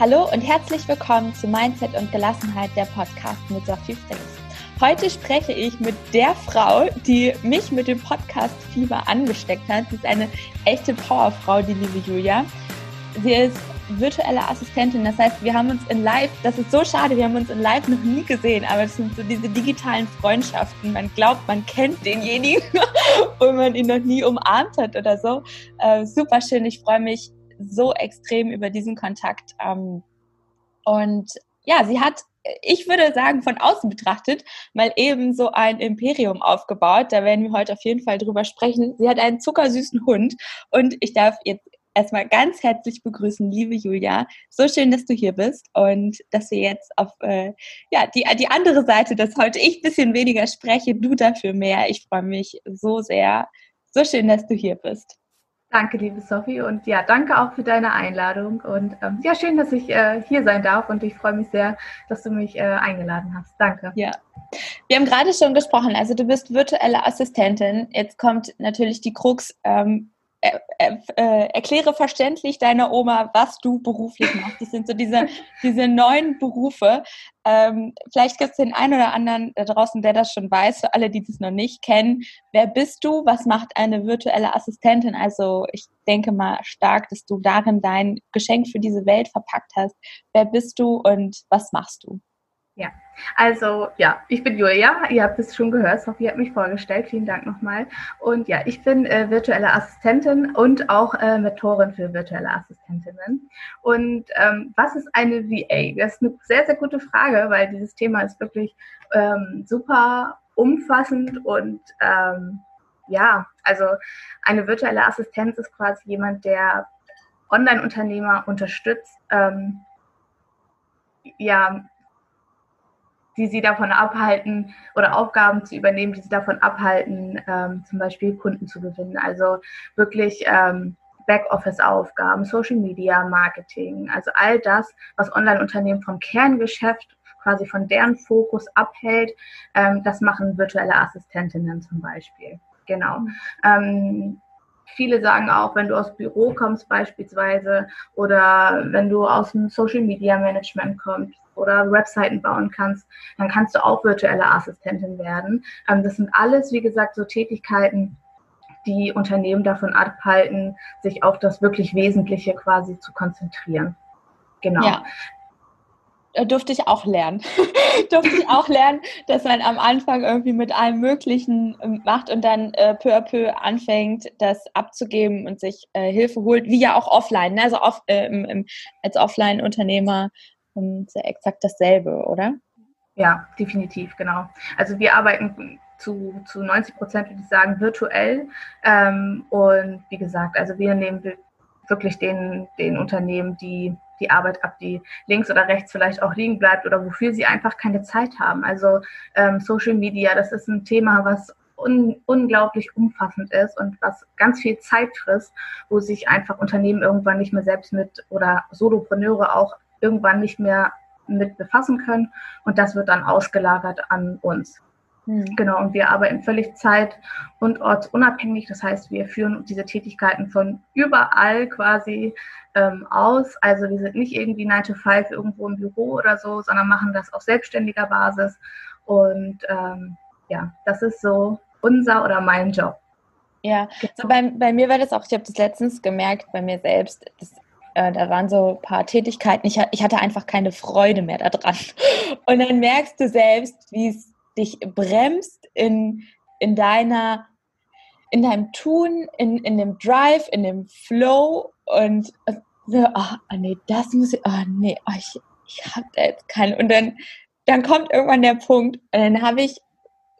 Hallo und herzlich willkommen zu Mindset und Gelassenheit, der Podcast mit Sophie Frings. Heute spreche ich mit der Frau, die mich mit dem Podcast Fieber angesteckt hat. Sie ist eine echte Powerfrau, die liebe Julia. Sie ist virtuelle Assistentin, das heißt, wir haben uns in Live, das ist so schade, wir haben uns in Live noch nie gesehen, aber es sind so diese digitalen Freundschaften. Man glaubt, man kennt denjenigen, und man ihn noch nie umarmt hat oder so. Äh, super schön, ich freue mich so extrem über diesen Kontakt. Ähm, und ja, sie hat, ich würde sagen, von außen betrachtet, mal eben so ein Imperium aufgebaut. Da werden wir heute auf jeden Fall drüber sprechen. Sie hat einen zuckersüßen Hund und ich darf jetzt erstmal ganz herzlich begrüßen, liebe Julia. So schön, dass du hier bist und dass wir jetzt auf äh, ja, die, die andere Seite, dass heute ich ein bisschen weniger spreche, du dafür mehr. Ich freue mich so sehr. So schön, dass du hier bist. Danke, liebe Sophie. Und ja, danke auch für deine Einladung. Und ähm, ja, schön, dass ich äh, hier sein darf. Und ich freue mich sehr, dass du mich äh, eingeladen hast. Danke. Ja. Wir haben gerade schon gesprochen, also du bist virtuelle Assistentin. Jetzt kommt natürlich die Krux. Ähm, äh, äh, erkläre verständlich deiner Oma, was du beruflich machst. Das sind so diese, diese neuen Berufe. Ähm, vielleicht gibt es den einen oder anderen da draußen, der das schon weiß, für alle, die das noch nicht kennen. Wer bist du? Was macht eine virtuelle Assistentin? Also ich denke mal stark, dass du darin dein Geschenk für diese Welt verpackt hast. Wer bist du und was machst du? Ja, also ja, ich bin Julia, ihr habt es schon gehört, Sophie hat mich vorgestellt, vielen Dank nochmal. Und ja, ich bin äh, virtuelle Assistentin und auch äh, Mentorin für virtuelle Assistentinnen. Und ähm, was ist eine VA? Das ist eine sehr, sehr gute Frage, weil dieses Thema ist wirklich ähm, super umfassend und ähm, ja, also eine virtuelle Assistenz ist quasi jemand, der Online-Unternehmer unterstützt, ähm, ja, die sie davon abhalten oder Aufgaben zu übernehmen, die sie davon abhalten, ähm, zum Beispiel Kunden zu gewinnen. Also wirklich ähm, Backoffice-Aufgaben, Social Media, Marketing, also all das, was Online-Unternehmen vom Kerngeschäft quasi von deren Fokus abhält, ähm, das machen virtuelle Assistentinnen zum Beispiel. Genau. Mhm. Ähm, viele sagen auch, wenn du aus Büro kommst beispielsweise oder wenn du aus dem Social Media Management kommst, oder Webseiten bauen kannst, dann kannst du auch virtuelle Assistentin werden. Ähm, das sind alles, wie gesagt, so Tätigkeiten, die Unternehmen davon abhalten, sich auf das wirklich Wesentliche quasi zu konzentrieren. Genau. Ja durfte ich auch lernen. durfte ich auch lernen, dass man am Anfang irgendwie mit allem Möglichen ähm, macht und dann äh, peu à peu anfängt, das abzugeben und sich äh, Hilfe holt, wie ja auch offline. Ne? Also off, äh, im, im, als Offline-Unternehmer und exakt dasselbe, oder? Ja, definitiv, genau. Also wir arbeiten zu, zu 90 Prozent, würde ich sagen, virtuell. Ähm, und wie gesagt, also wir nehmen wirklich den, den Unternehmen die, die Arbeit ab, die links oder rechts vielleicht auch liegen bleibt oder wofür sie einfach keine Zeit haben. Also ähm, Social Media, das ist ein Thema, was un, unglaublich umfassend ist und was ganz viel Zeit frisst, wo sich einfach Unternehmen irgendwann nicht mehr selbst mit oder Solopreneure auch irgendwann nicht mehr mit befassen können und das wird dann ausgelagert an uns. Hm. Genau, und wir arbeiten völlig zeit- und ortsunabhängig. Das heißt, wir führen diese Tätigkeiten von überall quasi ähm, aus. Also wir sind nicht irgendwie 9 to 5 irgendwo im Büro oder so, sondern machen das auf selbstständiger Basis. Und ähm, ja, das ist so unser oder mein Job. Ja, genau. so bei, bei mir war das auch, ich habe das letztens gemerkt bei mir selbst, das äh, da waren so ein paar Tätigkeiten, ich, ich hatte einfach keine Freude mehr daran. Und dann merkst du selbst, wie es dich bremst in, in deiner in deinem Tun, in, in dem Drive, in dem Flow und so, oh, oh nee, das muss ich, oh nee, oh, ich, ich habe da jetzt keinen. Und dann, dann kommt irgendwann der Punkt, und dann habe ich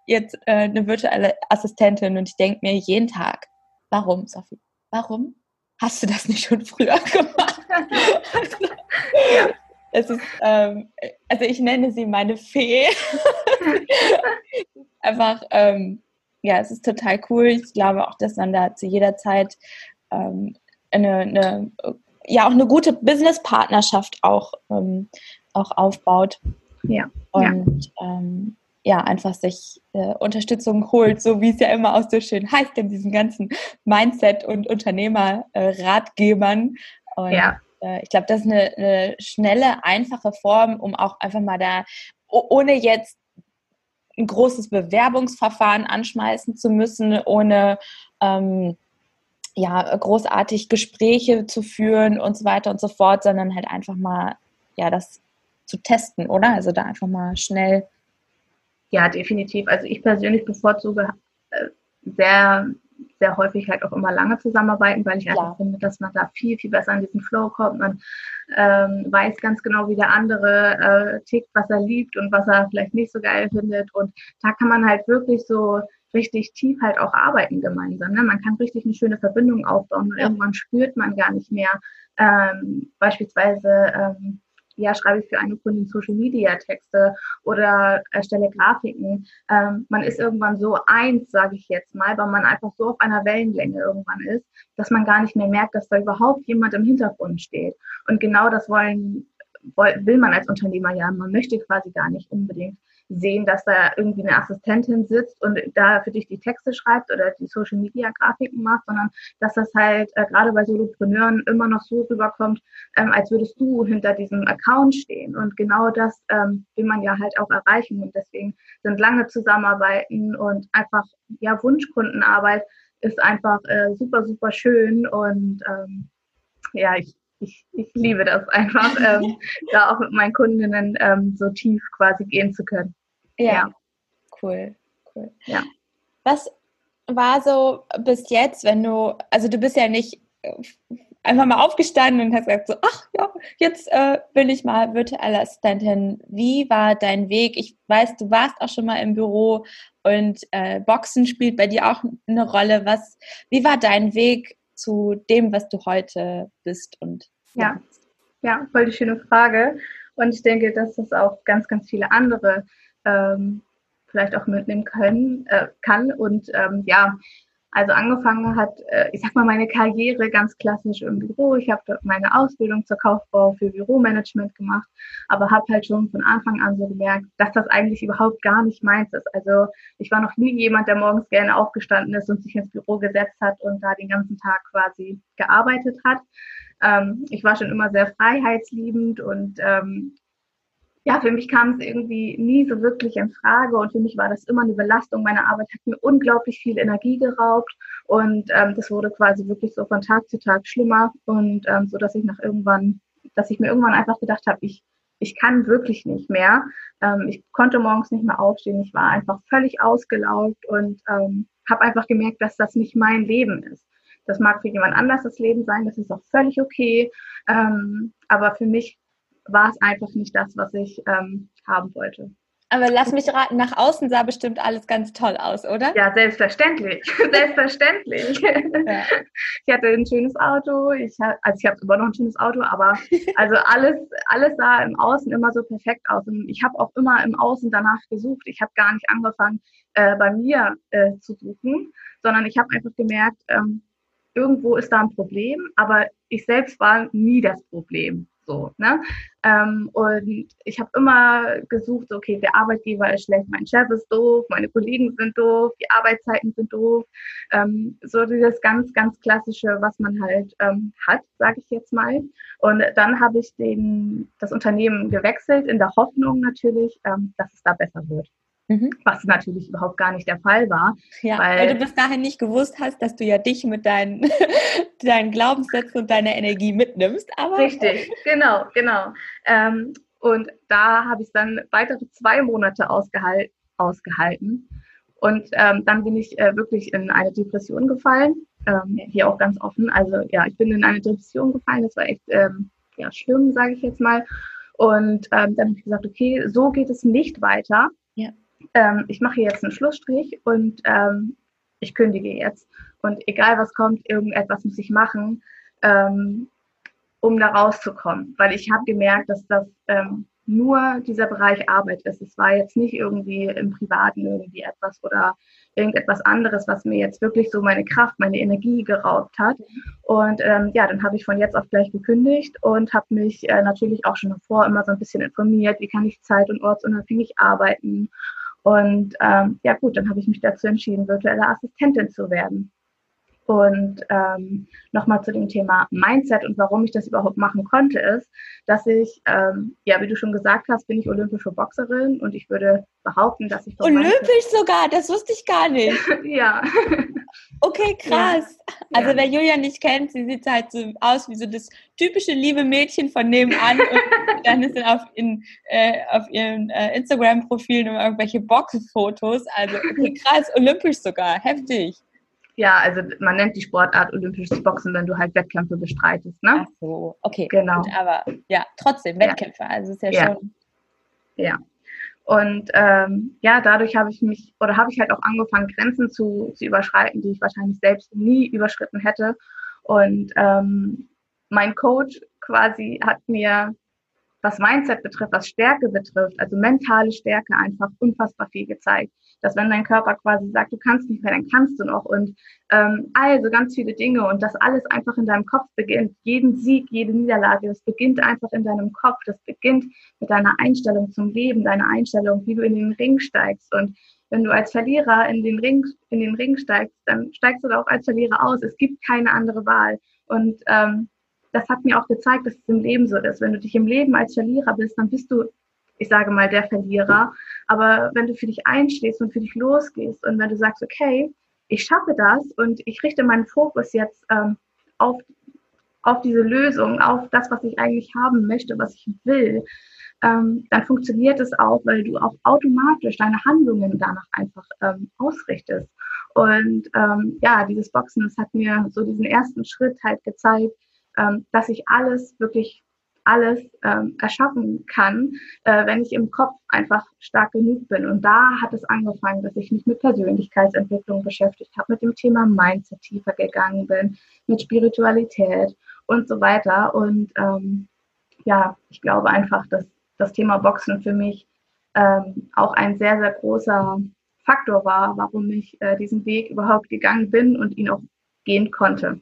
jetzt äh, eine virtuelle Assistentin und ich denke mir jeden Tag, warum, Sophie? Warum? Hast du das nicht schon früher gemacht? ja. Es ist, ähm, also ich nenne sie meine Fee. Einfach, ähm, ja, es ist total cool. Ich glaube auch, dass man da zu jeder Zeit ähm, eine, eine, ja, auch eine gute Business-Partnerschaft auch, ähm, auch aufbaut. Ja. Und ja. Ja, einfach sich äh, Unterstützung holt, so wie es ja immer auch so schön heißt in diesen ganzen Mindset- und Unternehmer-Ratgebern. Äh, ja. äh, ich glaube, das ist eine, eine, schnelle, einfache Form, um auch einfach mal da, ohne jetzt ein großes Bewerbungsverfahren anschmeißen zu müssen, ohne ähm, ja, großartig Gespräche zu führen und so weiter und so fort, sondern halt einfach mal, ja, das zu testen, oder? Also da einfach mal schnell. Ja, definitiv. Also ich persönlich bevorzuge äh, sehr, sehr häufig halt auch immer lange zusammenarbeiten, weil ich ja. einfach finde, dass man da viel, viel besser in diesen Flow kommt. Man ähm, weiß ganz genau, wie der andere äh, tickt, was er liebt und was er vielleicht nicht so geil findet. Und da kann man halt wirklich so richtig tief halt auch arbeiten gemeinsam. Ne? Man kann richtig eine schöne Verbindung aufbauen und ja. irgendwann spürt man gar nicht mehr ähm, beispielsweise ähm, ja, schreibe ich für eine Kundin Social Media Texte oder erstelle Grafiken. Ähm, man ist irgendwann so eins, sage ich jetzt mal, weil man einfach so auf einer Wellenlänge irgendwann ist, dass man gar nicht mehr merkt, dass da überhaupt jemand im Hintergrund steht. Und genau das wollen, will man als Unternehmer ja. Man möchte quasi gar nicht unbedingt sehen, dass da irgendwie eine Assistentin sitzt und da für dich die Texte schreibt oder die Social Media Grafiken macht, sondern dass das halt äh, gerade bei Solopreneuren immer noch so rüberkommt, ähm, als würdest du hinter diesem Account stehen. Und genau das ähm, will man ja halt auch erreichen. Und deswegen sind lange Zusammenarbeiten und einfach ja Wunschkundenarbeit ist einfach äh, super, super schön und ähm, ja, ich ich, ich liebe das einfach, ähm, da auch mit meinen Kundinnen ähm, so tief quasi gehen zu können. Ja. ja. Cool, cool. Ja. Was war so bis jetzt, wenn du, also du bist ja nicht äh, einfach mal aufgestanden und hast gesagt so, ach ja, jetzt äh, bin ich mal virtuelle Assistentin. Wie war dein Weg? Ich weiß, du warst auch schon mal im Büro und äh, Boxen spielt bei dir auch eine Rolle. Was, wie war dein Weg zu dem, was du heute bist und ja, ja, voll die schöne Frage. Und ich denke, dass das auch ganz, ganz viele andere ähm, vielleicht auch mitnehmen können, äh, kann. Und ähm, ja, also angefangen hat, äh, ich sag mal, meine Karriere ganz klassisch im Büro. Ich habe meine Ausbildung zur Kauffrau für Büromanagement gemacht, aber habe halt schon von Anfang an so gemerkt, dass das eigentlich überhaupt gar nicht meins ist. Also ich war noch nie jemand, der morgens gerne aufgestanden ist und sich ins Büro gesetzt hat und da den ganzen Tag quasi gearbeitet hat. Ähm, ich war schon immer sehr freiheitsliebend und ähm, ja, für mich kam es irgendwie nie so wirklich in Frage und für mich war das immer eine Belastung. Meine Arbeit hat mir unglaublich viel Energie geraubt und ähm, das wurde quasi wirklich so von Tag zu Tag schlimmer und ähm, so, dass ich nach irgendwann, dass ich mir irgendwann einfach gedacht habe, ich ich kann wirklich nicht mehr. Ähm, ich konnte morgens nicht mehr aufstehen. Ich war einfach völlig ausgelaugt und ähm, habe einfach gemerkt, dass das nicht mein Leben ist. Das mag für jemand anders das Leben sein, das ist auch völlig okay. Ähm, aber für mich war es einfach nicht das, was ich ähm, haben wollte. Aber lass mich raten, nach außen sah bestimmt alles ganz toll aus, oder? Ja, selbstverständlich. selbstverständlich. Ja. Ich hatte ein schönes Auto, ich, also ich habe immer noch ein schönes Auto, aber also alles, alles sah im Außen immer so perfekt aus. Und ich habe auch immer im Außen danach gesucht. Ich habe gar nicht angefangen, äh, bei mir äh, zu suchen, sondern ich habe einfach gemerkt, ähm, irgendwo ist da ein Problem, aber ich selbst war nie das Problem. So, ne? Ähm, und ich habe immer gesucht, okay, der Arbeitgeber ist schlecht, mein Chef ist doof, meine Kollegen sind doof, die Arbeitszeiten sind doof. Ähm, so dieses ganz, ganz klassische, was man halt ähm, hat, sage ich jetzt mal. Und dann habe ich den, das Unternehmen gewechselt in der Hoffnung natürlich, ähm, dass es da besser wird. Mhm. Was natürlich überhaupt gar nicht der Fall war. Ja, weil, weil, du bis dahin nicht gewusst hast, dass du ja dich mit deinen, deinen Glaubenssätzen und deiner Energie mitnimmst. Aber Richtig, genau, genau. Ähm, und da habe ich dann weitere zwei Monate ausgehal ausgehalten. Und ähm, dann bin ich äh, wirklich in eine Depression gefallen. Ähm, hier auch ganz offen. Also ja, ich bin in eine Depression gefallen. Das war echt ähm, ja, schlimm, sage ich jetzt mal. Und ähm, dann habe ich gesagt, okay, so geht es nicht weiter. Ähm, ich mache jetzt einen Schlussstrich und ähm, ich kündige jetzt. Und egal was kommt, irgendetwas muss ich machen, ähm, um da rauszukommen. Weil ich habe gemerkt, dass das ähm, nur dieser Bereich Arbeit ist. Es war jetzt nicht irgendwie im Privaten irgendwie etwas oder irgendetwas anderes, was mir jetzt wirklich so meine Kraft, meine Energie geraubt hat. Und ähm, ja, dann habe ich von jetzt auf gleich gekündigt und habe mich äh, natürlich auch schon davor immer so ein bisschen informiert, wie kann ich zeit- und ortsunabhängig arbeiten und ähm, ja gut, dann habe ich mich dazu entschieden, virtuelle Assistentin zu werden. Und ähm, nochmal zu dem Thema Mindset und warum ich das überhaupt machen konnte, ist, dass ich, ähm, ja, wie du schon gesagt hast, bin ich olympische Boxerin und ich würde behaupten, dass ich. Olympisch sogar, das wusste ich gar nicht. ja. Okay, krass. Ja. Also, ja. wer Julia nicht kennt, sie sieht halt so aus wie so das typische liebe Mädchen von nebenan und dann ist dann auf, in, äh, auf ihren äh, Instagram-Profilen irgendwelche Boxfotos. Also, okay, krass, olympisch sogar, heftig. Ja, also man nennt die Sportart olympisches Boxen, wenn du halt Wettkämpfe bestreitest, ne? Ach so, okay. Genau. Gut, aber ja, trotzdem Wettkämpfe, ja. also ist ja, ja. schon. Ja. Und ähm, ja, dadurch habe ich mich oder habe ich halt auch angefangen, Grenzen zu, zu überschreiten, die ich wahrscheinlich selbst nie überschritten hätte. Und ähm, mein Coach quasi hat mir was Mindset betrifft, was Stärke betrifft, also mentale Stärke einfach unfassbar viel gezeigt. Dass wenn dein Körper quasi sagt, du kannst nicht mehr, dann kannst du noch und ähm, also ganz viele Dinge und das alles einfach in deinem Kopf beginnt. Jeden Sieg, jede Niederlage, das beginnt einfach in deinem Kopf. Das beginnt mit deiner Einstellung zum Leben, deiner Einstellung, wie du in den Ring steigst und wenn du als Verlierer in den Ring, in den Ring steigst, dann steigst du da auch als Verlierer aus. Es gibt keine andere Wahl. Und ähm, das hat mir auch gezeigt, dass es im Leben so ist. Wenn du dich im Leben als Verlierer bist, dann bist du, ich sage mal, der Verlierer. Aber wenn du für dich einstehst und für dich losgehst und wenn du sagst, okay, ich schaffe das und ich richte meinen Fokus jetzt ähm, auf, auf diese Lösung, auf das, was ich eigentlich haben möchte, was ich will, ähm, dann funktioniert es auch, weil du auch automatisch deine Handlungen danach einfach ähm, ausrichtest. Und ähm, ja, dieses Boxen, das hat mir so diesen ersten Schritt halt gezeigt, ähm, dass ich alles, wirklich alles ähm, erschaffen kann, äh, wenn ich im Kopf einfach stark genug bin. Und da hat es angefangen, dass ich mich mit Persönlichkeitsentwicklung beschäftigt habe, mit dem Thema Mindset tiefer gegangen bin, mit Spiritualität und so weiter. Und ähm, ja, ich glaube einfach, dass das Thema Boxen für mich ähm, auch ein sehr, sehr großer Faktor war, warum ich äh, diesen Weg überhaupt gegangen bin und ihn auch gehen konnte.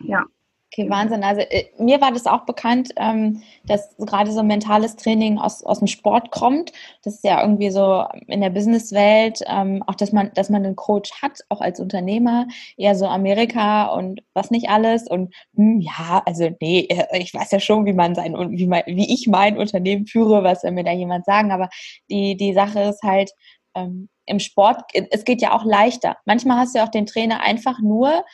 Ja. Okay, Wahnsinn. Also äh, mir war das auch bekannt, ähm, dass gerade so mentales Training aus, aus dem Sport kommt. Das ist ja irgendwie so in der Businesswelt, ähm, auch dass man, dass man einen Coach hat, auch als Unternehmer, eher so Amerika und was nicht alles. Und hm, ja, also nee, äh, ich weiß ja schon, wie man sein wie, mein, wie ich mein Unternehmen führe, was soll mir da jemand sagen. Aber die, die Sache ist halt, ähm, im Sport, es geht ja auch leichter. Manchmal hast du ja auch den Trainer einfach nur,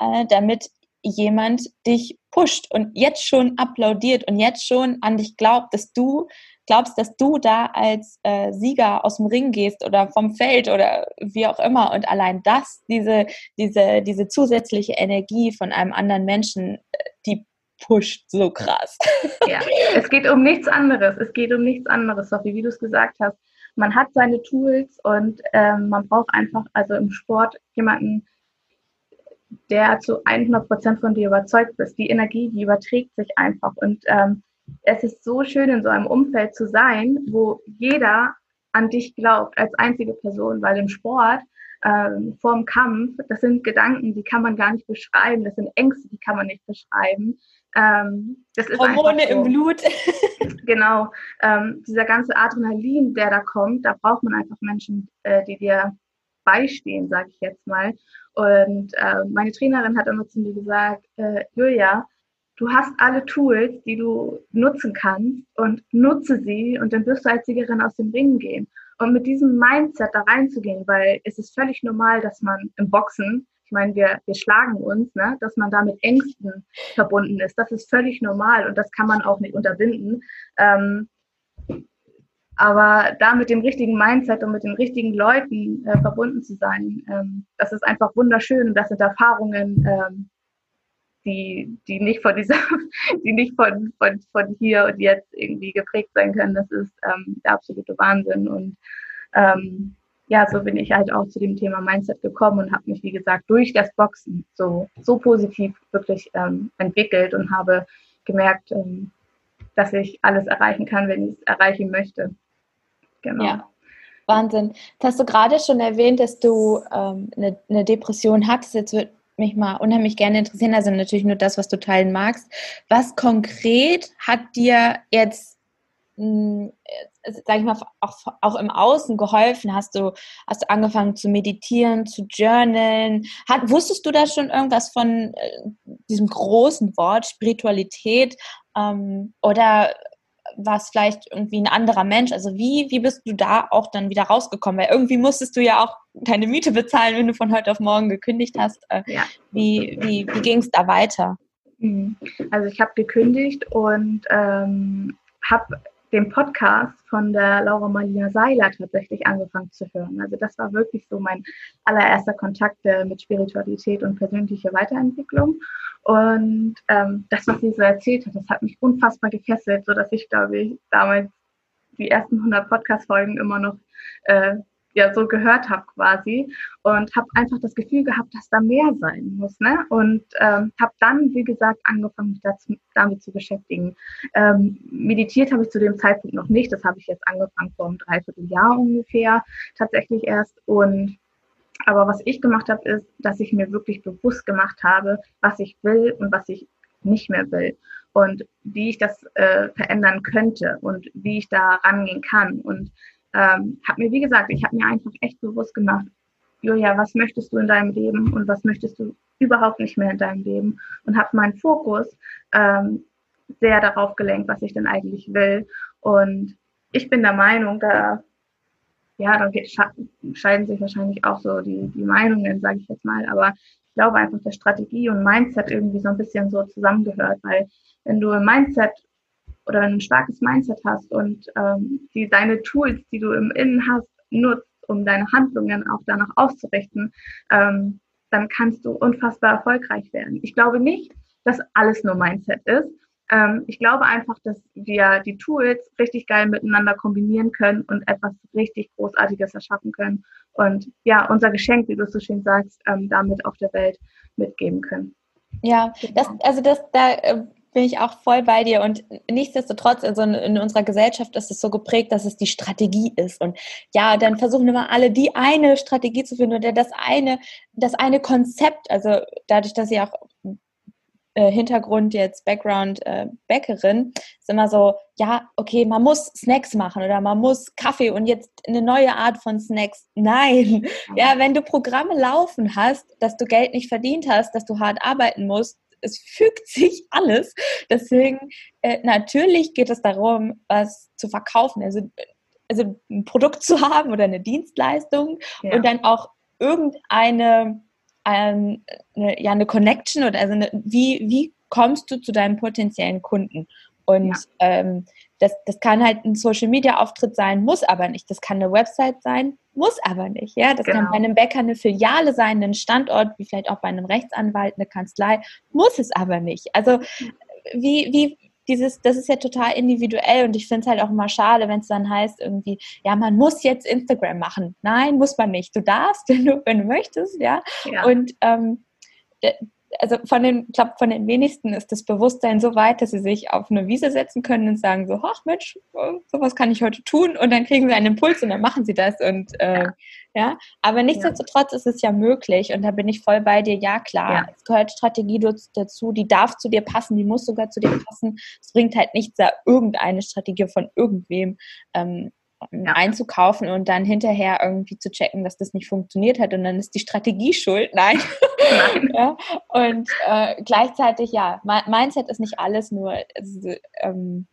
äh, damit jemand dich pusht und jetzt schon applaudiert und jetzt schon an dich glaubt, dass du glaubst, dass du da als äh, Sieger aus dem Ring gehst oder vom Feld oder wie auch immer und allein das, diese, diese, diese zusätzliche Energie von einem anderen Menschen, äh, die pusht so krass. Ja, es geht um nichts anderes. Es geht um nichts anderes, Sophie, wie du es gesagt hast. Man hat seine Tools und ähm, man braucht einfach, also im Sport, jemanden, der zu 100 Prozent von dir überzeugt bist. Die Energie, die überträgt sich einfach. Und ähm, es ist so schön, in so einem Umfeld zu sein, wo jeder an dich glaubt als einzige Person, weil im Sport ähm, vorm Kampf, das sind Gedanken, die kann man gar nicht beschreiben, das sind Ängste, die kann man nicht beschreiben. Ähm, Hormone so. im Blut. genau. Ähm, dieser ganze Adrenalin, der da kommt, da braucht man einfach Menschen, äh, die dir beistehen, sage ich jetzt mal. Und äh, meine Trainerin hat immer zu mir gesagt, äh, Julia, du hast alle Tools, die du nutzen kannst und nutze sie und dann wirst du als Siegerin aus dem Ring gehen. Und mit diesem Mindset da reinzugehen, weil es ist völlig normal, dass man im Boxen, ich meine, wir, wir schlagen uns, ne, dass man da mit Ängsten verbunden ist. Das ist völlig normal und das kann man auch nicht unterbinden. Ähm, aber da mit dem richtigen Mindset und mit den richtigen Leuten äh, verbunden zu sein, ähm, das ist einfach wunderschön. Das sind Erfahrungen, ähm, die, die nicht von dieser, die nicht von, von, von hier und jetzt irgendwie geprägt sein können. Das ist ähm, der absolute Wahnsinn. Und ähm, ja, so bin ich halt auch zu dem Thema Mindset gekommen und habe mich, wie gesagt, durch das Boxen so, so positiv wirklich ähm, entwickelt und habe gemerkt, ähm, dass ich alles erreichen kann, wenn ich es erreichen möchte. Genau. Ja. Wahnsinn. Das hast du gerade schon erwähnt, dass du ähm, eine, eine Depression hattest. Jetzt würde mich mal unheimlich gerne interessieren, also natürlich nur das, was du teilen magst. Was konkret hat dir jetzt, hm, sag ich mal, auch, auch im Außen geholfen? Hast du, hast du angefangen zu meditieren, zu journalen? Hat, wusstest du da schon irgendwas von äh, diesem großen Wort Spiritualität? Ähm, oder war es vielleicht irgendwie ein anderer Mensch? Also wie, wie bist du da auch dann wieder rausgekommen? Weil irgendwie musstest du ja auch deine Miete bezahlen, wenn du von heute auf morgen gekündigt hast. Äh, ja. Wie, wie, wie ging es da weiter? Mhm. Also ich habe gekündigt und ähm, habe den Podcast von der Laura Malina Seiler tatsächlich angefangen zu hören. Also das war wirklich so mein allererster Kontakt mit Spiritualität und persönlicher Weiterentwicklung. Und ähm, das, was sie so erzählt hat, das hat mich unfassbar gefesselt, sodass ich, glaube ich, damals die ersten 100 Podcast-Folgen immer noch äh, ja so gehört habe quasi und habe einfach das Gefühl gehabt, dass da mehr sein muss. Ne? Und ähm, habe dann, wie gesagt, angefangen, mich dazu, damit zu beschäftigen. Ähm, meditiert habe ich zu dem Zeitpunkt noch nicht. Das habe ich jetzt angefangen vor einem Dreivierteljahr ungefähr tatsächlich erst. Und aber was ich gemacht habe, ist, dass ich mir wirklich bewusst gemacht habe, was ich will und was ich nicht mehr will und wie ich das äh, verändern könnte und wie ich da rangehen kann. Und ähm, habe mir, wie gesagt, ich habe mir einfach echt bewusst gemacht, Julia, was möchtest du in deinem Leben und was möchtest du überhaupt nicht mehr in deinem Leben und habe meinen Fokus ähm, sehr darauf gelenkt, was ich denn eigentlich will. Und ich bin der Meinung, da ja, da scheiden sich wahrscheinlich auch so die, die Meinungen, sage ich jetzt mal. Aber ich glaube einfach, dass Strategie und Mindset irgendwie so ein bisschen so zusammengehört, weil wenn du ein Mindset oder ein starkes Mindset hast und ähm, die, deine Tools, die du im Innen hast, nutzt, um deine Handlungen auch danach auszurichten, ähm, dann kannst du unfassbar erfolgreich werden. Ich glaube nicht, dass alles nur Mindset ist. Ähm, ich glaube einfach, dass wir die Tools richtig geil miteinander kombinieren können und etwas richtig Großartiges erschaffen können. Und ja, unser Geschenk, wie du so schön sagst, ähm, damit auf der Welt mitgeben können. Ja, das, also das, da äh, bin ich auch voll bei dir. Und nichtsdestotrotz, also in unserer Gesellschaft ist es so geprägt, dass es die Strategie ist. Und ja, dann versuchen immer alle die eine Strategie zu finden oder das eine, das eine Konzept. Also dadurch, dass ich auch äh, Hintergrund jetzt Background äh, Bäckerin, ist immer so, ja, okay, man muss Snacks machen oder man muss Kaffee und jetzt eine neue Art von Snacks. Nein. Ja, wenn du Programme laufen hast, dass du Geld nicht verdient hast, dass du hart arbeiten musst, es fügt sich alles. Deswegen, äh, natürlich geht es darum, was zu verkaufen, also, also ein Produkt zu haben oder eine Dienstleistung ja. und dann auch irgendeine ähm, eine, ja, eine Connection oder also eine, wie, wie kommst du zu deinem potenziellen Kunden? Und ja. ähm, das, das kann halt ein Social Media Auftritt sein, muss aber nicht. Das kann eine Website sein, muss aber nicht. Ja, das genau. kann bei einem Bäcker eine Filiale sein, ein Standort, wie vielleicht auch bei einem Rechtsanwalt, eine Kanzlei, muss es aber nicht. Also wie, wie, dieses, das ist ja total individuell und ich finde es halt auch immer schade, wenn es dann heißt irgendwie, ja, man muss jetzt Instagram machen. Nein, muss man nicht. Du darfst, wenn du, wenn du möchtest, ja. ja. Und ähm, also von den, ich glaube, von den wenigsten ist das Bewusstsein so weit, dass sie sich auf eine Wiese setzen können und sagen so, ach Mensch, sowas kann ich heute tun und dann kriegen sie einen Impuls und dann machen sie das und äh, ja. ja. aber nichtsdestotrotz ja. ist es ja möglich und da bin ich voll bei dir, ja klar, ja. es gehört Strategie dazu, die darf zu dir passen, die muss sogar zu dir passen, es bringt halt nichts, da irgendeine Strategie von irgendwem ähm, ja. einzukaufen und dann hinterher irgendwie zu checken, dass das nicht funktioniert hat und dann ist die Strategie schuld. Nein. Nein. ja. Und äh, gleichzeitig, ja, Mindset ist nicht alles nur. Also, ähm,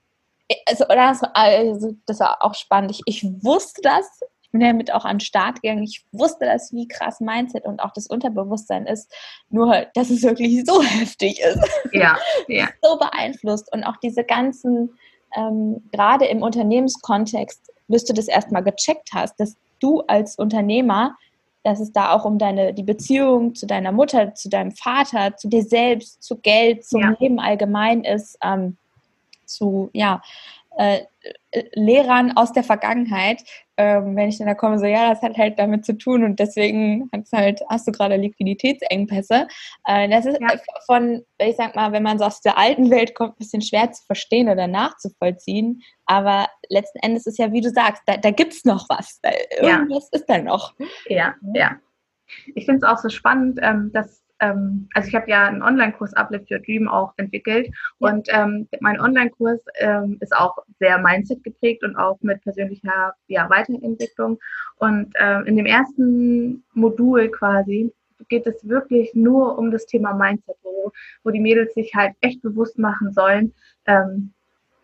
also, also, das war auch spannend. Ich, ich wusste das. Ich bin damit auch an den Start gegangen. Ich wusste das, wie krass Mindset und auch das Unterbewusstsein ist. Nur, dass es wirklich so heftig ist. Ja, ja. so beeinflusst. Und auch diese ganzen, ähm, gerade im Unternehmenskontext, bis du das erstmal gecheckt hast, dass du als Unternehmer, dass es da auch um deine, die Beziehung zu deiner Mutter, zu deinem Vater, zu dir selbst, zu Geld, zum ja. Leben allgemein ist, ähm, zu, ja, äh, Lehrern aus der Vergangenheit, ähm, wenn ich dann da komme, so ja, das hat halt damit zu tun und deswegen hast, halt, hast du gerade Liquiditätsengpässe. Äh, das ist ja. von, ich sag mal, wenn man so aus der alten Welt kommt, ein bisschen schwer zu verstehen oder nachzuvollziehen. Aber letzten Endes ist ja, wie du sagst, da, da gibt es noch was. Da, irgendwas ja. ist da noch. Ja, ja. Ich finde es auch so spannend, ähm, dass ähm, also ich habe ja einen Online-Kurs Uplift Your Dream auch entwickelt ja. und ähm, mein Online-Kurs ähm, ist auch sehr Mindset geprägt und auch mit persönlicher ja, Weiterentwicklung. Und äh, in dem ersten Modul quasi geht es wirklich nur um das Thema Mindset, wo, wo die Mädels sich halt echt bewusst machen sollen, ähm,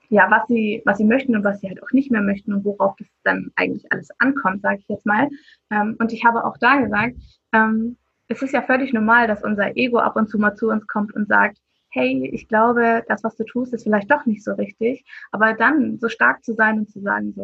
ja, was sie, was sie möchten und was sie halt auch nicht mehr möchten und worauf das dann eigentlich alles ankommt, sage ich jetzt mal. Ähm, und ich habe auch da gesagt, ähm, es ist ja völlig normal, dass unser Ego ab und zu mal zu uns kommt und sagt, hey, ich glaube, das, was du tust, ist vielleicht doch nicht so richtig. Aber dann so stark zu sein und zu sagen, so,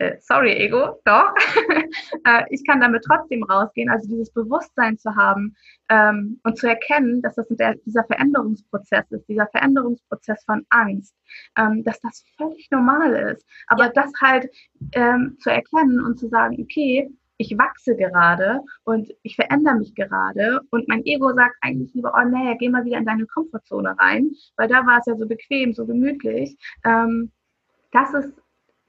äh, sorry, Ego, doch, äh, ich kann damit trotzdem rausgehen. Also dieses Bewusstsein zu haben ähm, und zu erkennen, dass das der, dieser Veränderungsprozess ist, dieser Veränderungsprozess von Angst, ähm, dass das völlig normal ist. Aber ja. das halt ähm, zu erkennen und zu sagen, okay, ich wachse gerade und ich verändere mich gerade und mein Ego sagt eigentlich lieber, oh nee, geh mal wieder in deine Komfortzone rein, weil da war es ja so bequem, so gemütlich. Ähm, das ist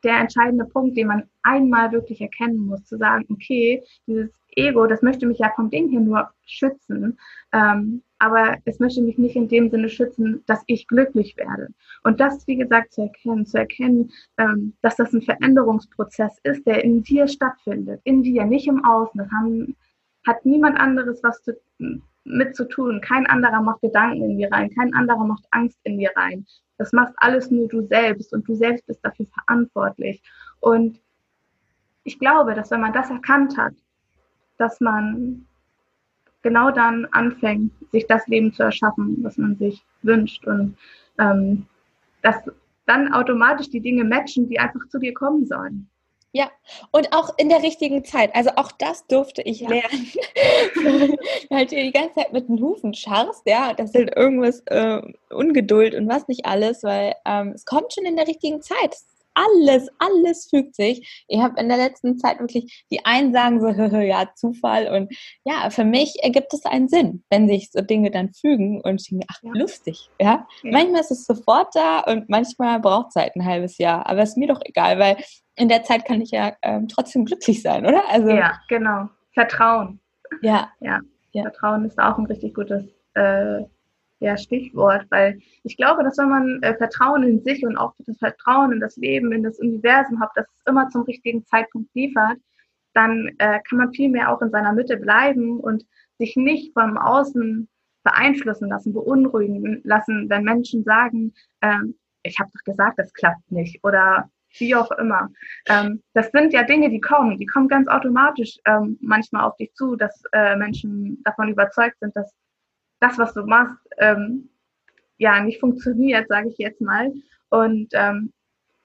der entscheidende Punkt, den man einmal wirklich erkennen muss, zu sagen, okay, dieses Ego, das möchte mich ja vom Ding hier nur schützen, ähm, aber es möchte mich nicht in dem Sinne schützen, dass ich glücklich werde. Und das, wie gesagt, zu erkennen, zu erkennen, ähm, dass das ein Veränderungsprozess ist, der in dir stattfindet, in dir, nicht im Außen. Das haben, hat niemand anderes was zu, mit zu tun. Kein anderer macht Gedanken in dir rein, kein anderer macht Angst in dir rein. Das machst alles nur du selbst und du selbst bist dafür verantwortlich. Und ich glaube, dass wenn man das erkannt hat, dass man genau dann anfängt, sich das Leben zu erschaffen, was man sich wünscht und ähm, dass dann automatisch die Dinge matchen, die einfach zu dir kommen sollen. Ja, und auch in der richtigen Zeit. Also auch das durfte ich ja. lernen. halt die ganze Zeit mit den Hufen scharfst, ja, das ist halt irgendwas äh, Ungeduld und was nicht alles, weil ähm, es kommt schon in der richtigen Zeit alles, alles fügt sich. Ich habe in der letzten Zeit wirklich, die einen sagen so, ja, Zufall und ja, für mich ergibt es einen Sinn, wenn sich so Dinge dann fügen und ich denke, ach, ja. lustig, ja? ja. Manchmal ist es sofort da und manchmal braucht es halt ein halbes Jahr, aber ist mir doch egal, weil in der Zeit kann ich ja ähm, trotzdem glücklich sein, oder? Also, ja, genau. Vertrauen. Ja. ja. ja. Vertrauen ist auch ein richtig gutes äh, ja, Stichwort, weil ich glaube, dass wenn man äh, Vertrauen in sich und auch das Vertrauen in das Leben, in das Universum hat, dass es immer zum richtigen Zeitpunkt liefert, dann äh, kann man viel mehr auch in seiner Mitte bleiben und sich nicht vom Außen beeinflussen lassen, beunruhigen lassen, wenn Menschen sagen, ähm, ich habe doch gesagt, das klappt nicht oder wie auch immer. Ähm, das sind ja Dinge, die kommen, die kommen ganz automatisch ähm, manchmal auf dich zu, dass äh, Menschen davon überzeugt sind, dass das, was du machst, ähm, ja, nicht funktioniert, sage ich jetzt mal. Und ähm,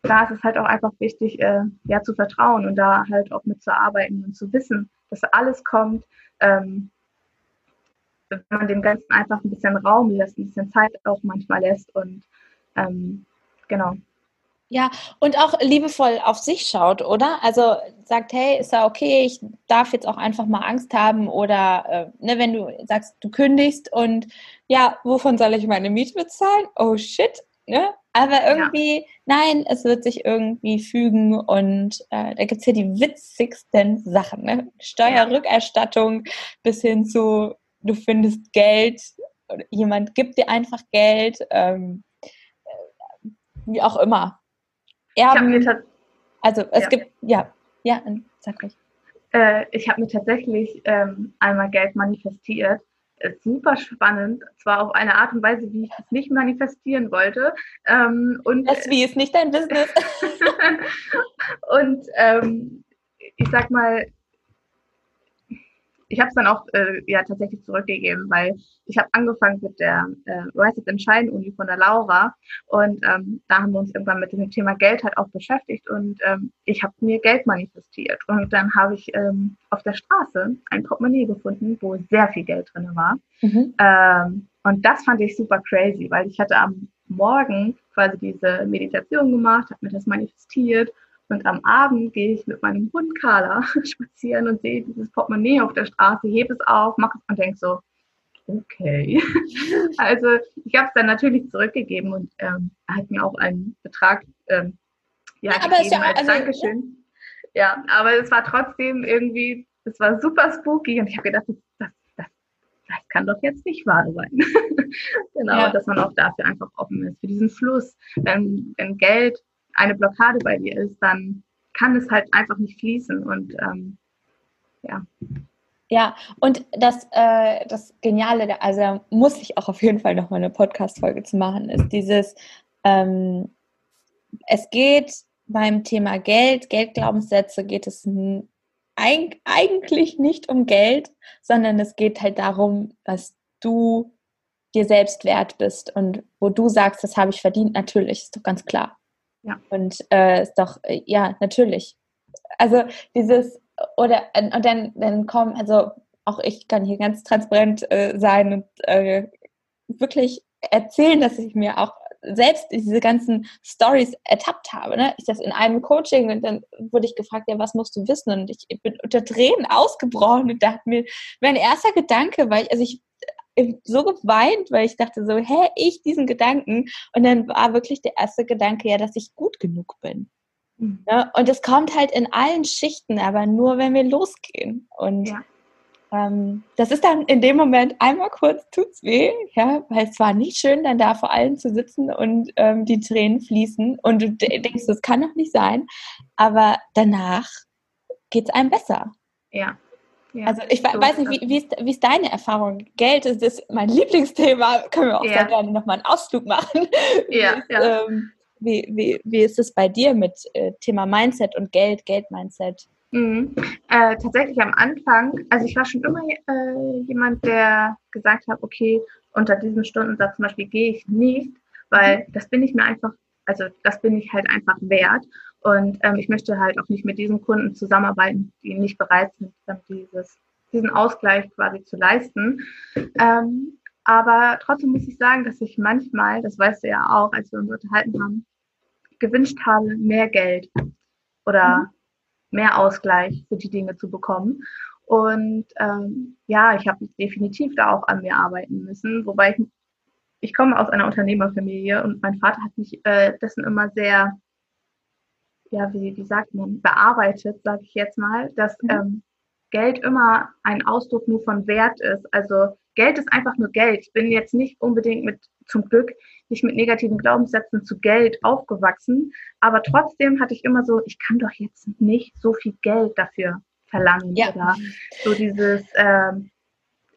da ist es halt auch einfach wichtig, äh, ja, zu vertrauen und da halt auch mit zu arbeiten und zu wissen, dass alles kommt, ähm, wenn man dem Ganzen einfach ein bisschen Raum lässt, ein bisschen Zeit auch manchmal lässt und ähm, genau. Ja, und auch liebevoll auf sich schaut, oder? Also sagt, hey, ist ja okay, ich darf jetzt auch einfach mal Angst haben oder äh, ne, wenn du sagst, du kündigst und ja, wovon soll ich meine Miete bezahlen? Oh shit, ne? Aber irgendwie, ja. nein, es wird sich irgendwie fügen und äh, da gibt's ja die witzigsten Sachen, ne? Steuerrückerstattung bis hin zu, du findest Geld, jemand gibt dir einfach Geld, ähm, äh, wie auch immer Erben. also es ja. gibt, ja, ja, sag ruhig. Äh, ich habe mir tatsächlich ähm, einmal Geld manifestiert. Ist super spannend, zwar auf eine Art und Weise, wie ich es nicht manifestieren wollte. Ähm, und, das wie ist nicht dein Business. und ähm, ich sag mal, ich habe es dann auch äh, ja tatsächlich zurückgegeben, weil ich habe angefangen mit der äh, Rise and Shine Uni von der Laura und ähm, da haben wir uns irgendwann mit dem Thema Geld halt auch beschäftigt und ähm, ich habe mir Geld manifestiert und dann habe ich ähm, auf der Straße ein Portemonnaie gefunden, wo sehr viel Geld drin war mhm. ähm, und das fand ich super crazy, weil ich hatte am Morgen quasi diese Meditation gemacht, habe mir das manifestiert und am Abend gehe ich mit meinem Hund Carla spazieren und sehe dieses Portemonnaie auf der Straße, hebe es auf, mache es und denke so, okay. also ich habe es dann natürlich zurückgegeben und ähm, er hat mir auch einen Betrag ähm, ja, ja, gegeben ja, als also, Dankeschön. Ja. ja, aber es war trotzdem irgendwie, es war super spooky und ich habe gedacht, das, das, das kann doch jetzt nicht wahr sein. genau, ja. dass man auch dafür einfach offen ist, für diesen Fluss. Wenn, wenn Geld eine Blockade bei dir ist, dann kann es halt einfach nicht fließen und ähm, ja. Ja, und das, äh, das Geniale, also muss ich auch auf jeden Fall nochmal eine Podcast-Folge zu machen, ist dieses, ähm, es geht beim Thema Geld, Geldglaubenssätze geht es eigentlich nicht um Geld, sondern es geht halt darum, was du dir selbst wert bist und wo du sagst, das habe ich verdient, natürlich, ist doch ganz klar. Ja. Und äh, ist doch, äh, ja, natürlich. Also dieses, oder und dann, dann kommen, also auch ich kann hier ganz transparent äh, sein und äh, wirklich erzählen, dass ich mir auch selbst diese ganzen Stories ertappt habe. Ne? Ich das in einem Coaching und dann wurde ich gefragt, ja, was musst du wissen? Und ich bin unter Tränen ausgebrochen und dachte mir, mein erster Gedanke, weil ich, also ich äh, so geweint, weil ich dachte so, hä, ich diesen Gedanken. Und dann war wirklich der erste Gedanke ja, dass ich gut genug bin. Mhm. Ja, und es kommt halt in allen Schichten, aber nur wenn wir losgehen. Und ja. ähm, das ist dann in dem Moment einmal kurz tut's weh, ja, weil es war nicht schön, dann da vor allen zu sitzen und ähm, die Tränen fließen und du denkst, das kann doch nicht sein. Aber danach geht's einem besser. Ja. Ja, also ich so weiß nicht, wie, wie, ist, wie ist deine Erfahrung? Geld ist, ist mein Lieblingsthema. Können wir auch ja. sehr gerne nochmal einen Ausflug machen. Ja, wie, ja. Ähm, wie, wie, wie ist es bei dir mit äh, Thema Mindset und Geld, Geld-Mindset? Mhm. Äh, tatsächlich am Anfang, also ich war schon immer äh, jemand, der gesagt hat, okay, unter diesem Stundensatz zum Beispiel gehe ich nicht, weil mhm. das bin ich mir einfach, also das bin ich halt einfach wert. Und ähm, ich möchte halt auch nicht mit diesen Kunden zusammenarbeiten, die nicht bereit sind, dieses, diesen Ausgleich quasi zu leisten. Ähm, aber trotzdem muss ich sagen, dass ich manchmal, das weißt du ja auch, als wir uns unterhalten haben, gewünscht habe, mehr Geld oder mhm. mehr Ausgleich für die Dinge zu bekommen. Und ähm, ja, ich habe definitiv da auch an mir arbeiten müssen, wobei ich, ich komme aus einer Unternehmerfamilie und mein Vater hat mich äh, dessen immer sehr ja, wie, wie sagt man, bearbeitet, sage ich jetzt mal, dass mhm. ähm, Geld immer ein Ausdruck nur von Wert ist. Also Geld ist einfach nur Geld. Ich bin jetzt nicht unbedingt mit, zum Glück, nicht mit negativen Glaubenssätzen zu Geld aufgewachsen, aber trotzdem hatte ich immer so, ich kann doch jetzt nicht so viel Geld dafür verlangen ja. oder so dieses, ähm,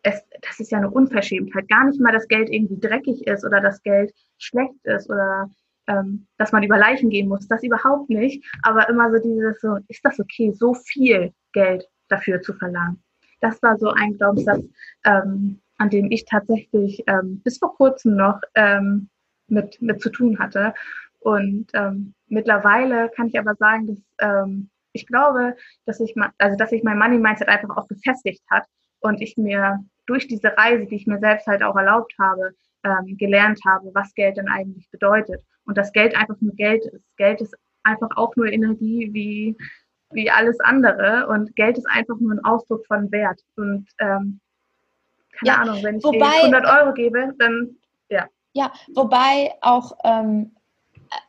es, das ist ja eine Unverschämtheit. Gar nicht mal, dass Geld irgendwie dreckig ist oder dass Geld schlecht ist oder ähm, dass man über Leichen gehen muss, das überhaupt nicht. Aber immer so dieses so, ist das okay, so viel Geld dafür zu verlangen? Das war so ein Glaubenssatz, ähm, an dem ich tatsächlich ähm, bis vor kurzem noch ähm, mit, mit zu tun hatte. Und ähm, mittlerweile kann ich aber sagen, dass ähm, ich glaube, dass ich, also dass sich mein Money Mindset einfach auch gefestigt hat und ich mir durch diese Reise, die ich mir selbst halt auch erlaubt habe, ähm, gelernt habe, was Geld denn eigentlich bedeutet. Und dass Geld einfach nur Geld ist. Geld ist einfach auch nur Energie wie, wie alles andere. Und Geld ist einfach nur ein Ausdruck von Wert. Und ähm, keine ja, Ahnung, wenn ich wobei, 100 Euro gebe, dann ja. Ja, wobei auch, ähm,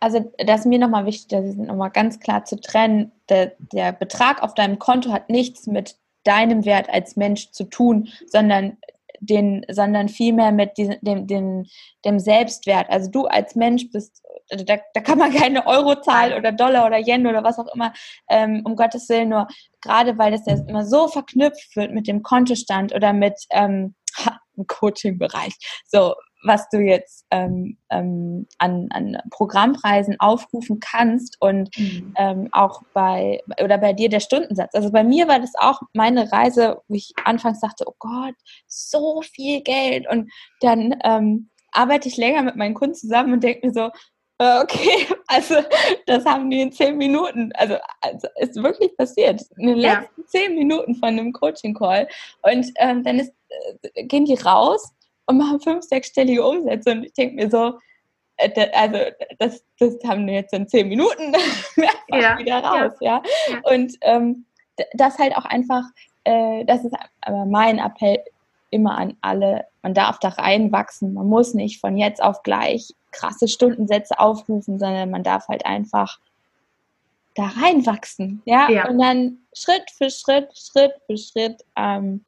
also das ist mir nochmal wichtig, das ist nochmal ganz klar zu trennen, der, der Betrag auf deinem Konto hat nichts mit deinem Wert als Mensch zu tun, sondern den, sondern vielmehr mit diesem, dem, dem, dem Selbstwert. Also du als Mensch bist, also da, da kann man keine Eurozahl oder Dollar oder Yen oder was auch immer, ähm, um Gottes Willen, nur gerade weil das ja immer so verknüpft wird mit dem Kontostand oder mit ähm, im Coaching-Bereich. So, was du jetzt ähm, ähm, an, an Programmpreisen aufrufen kannst und mhm. ähm, auch bei oder bei dir der Stundensatz. Also bei mir war das auch meine Reise, wo ich anfangs dachte, oh Gott, so viel Geld und dann ähm, arbeite ich länger mit meinen Kunden zusammen und denke mir so, okay, also das haben die in zehn Minuten, also, also ist wirklich passiert, in den ja. letzten zehn Minuten von einem Coaching-Call und ähm, dann ist, äh, gehen die raus und machen fünf, sechsstellige Umsätze. Und ich denke mir so, äh, also das, das haben wir jetzt in zehn Minuten ja. wieder raus, ja. ja. Und ähm, das halt auch einfach, äh, das ist aber mein Appell immer an alle, man darf da reinwachsen, man muss nicht von jetzt auf gleich krasse Stundensätze aufrufen, sondern man darf halt einfach da reinwachsen, ja? ja, und dann Schritt für Schritt, Schritt für Schritt ähm,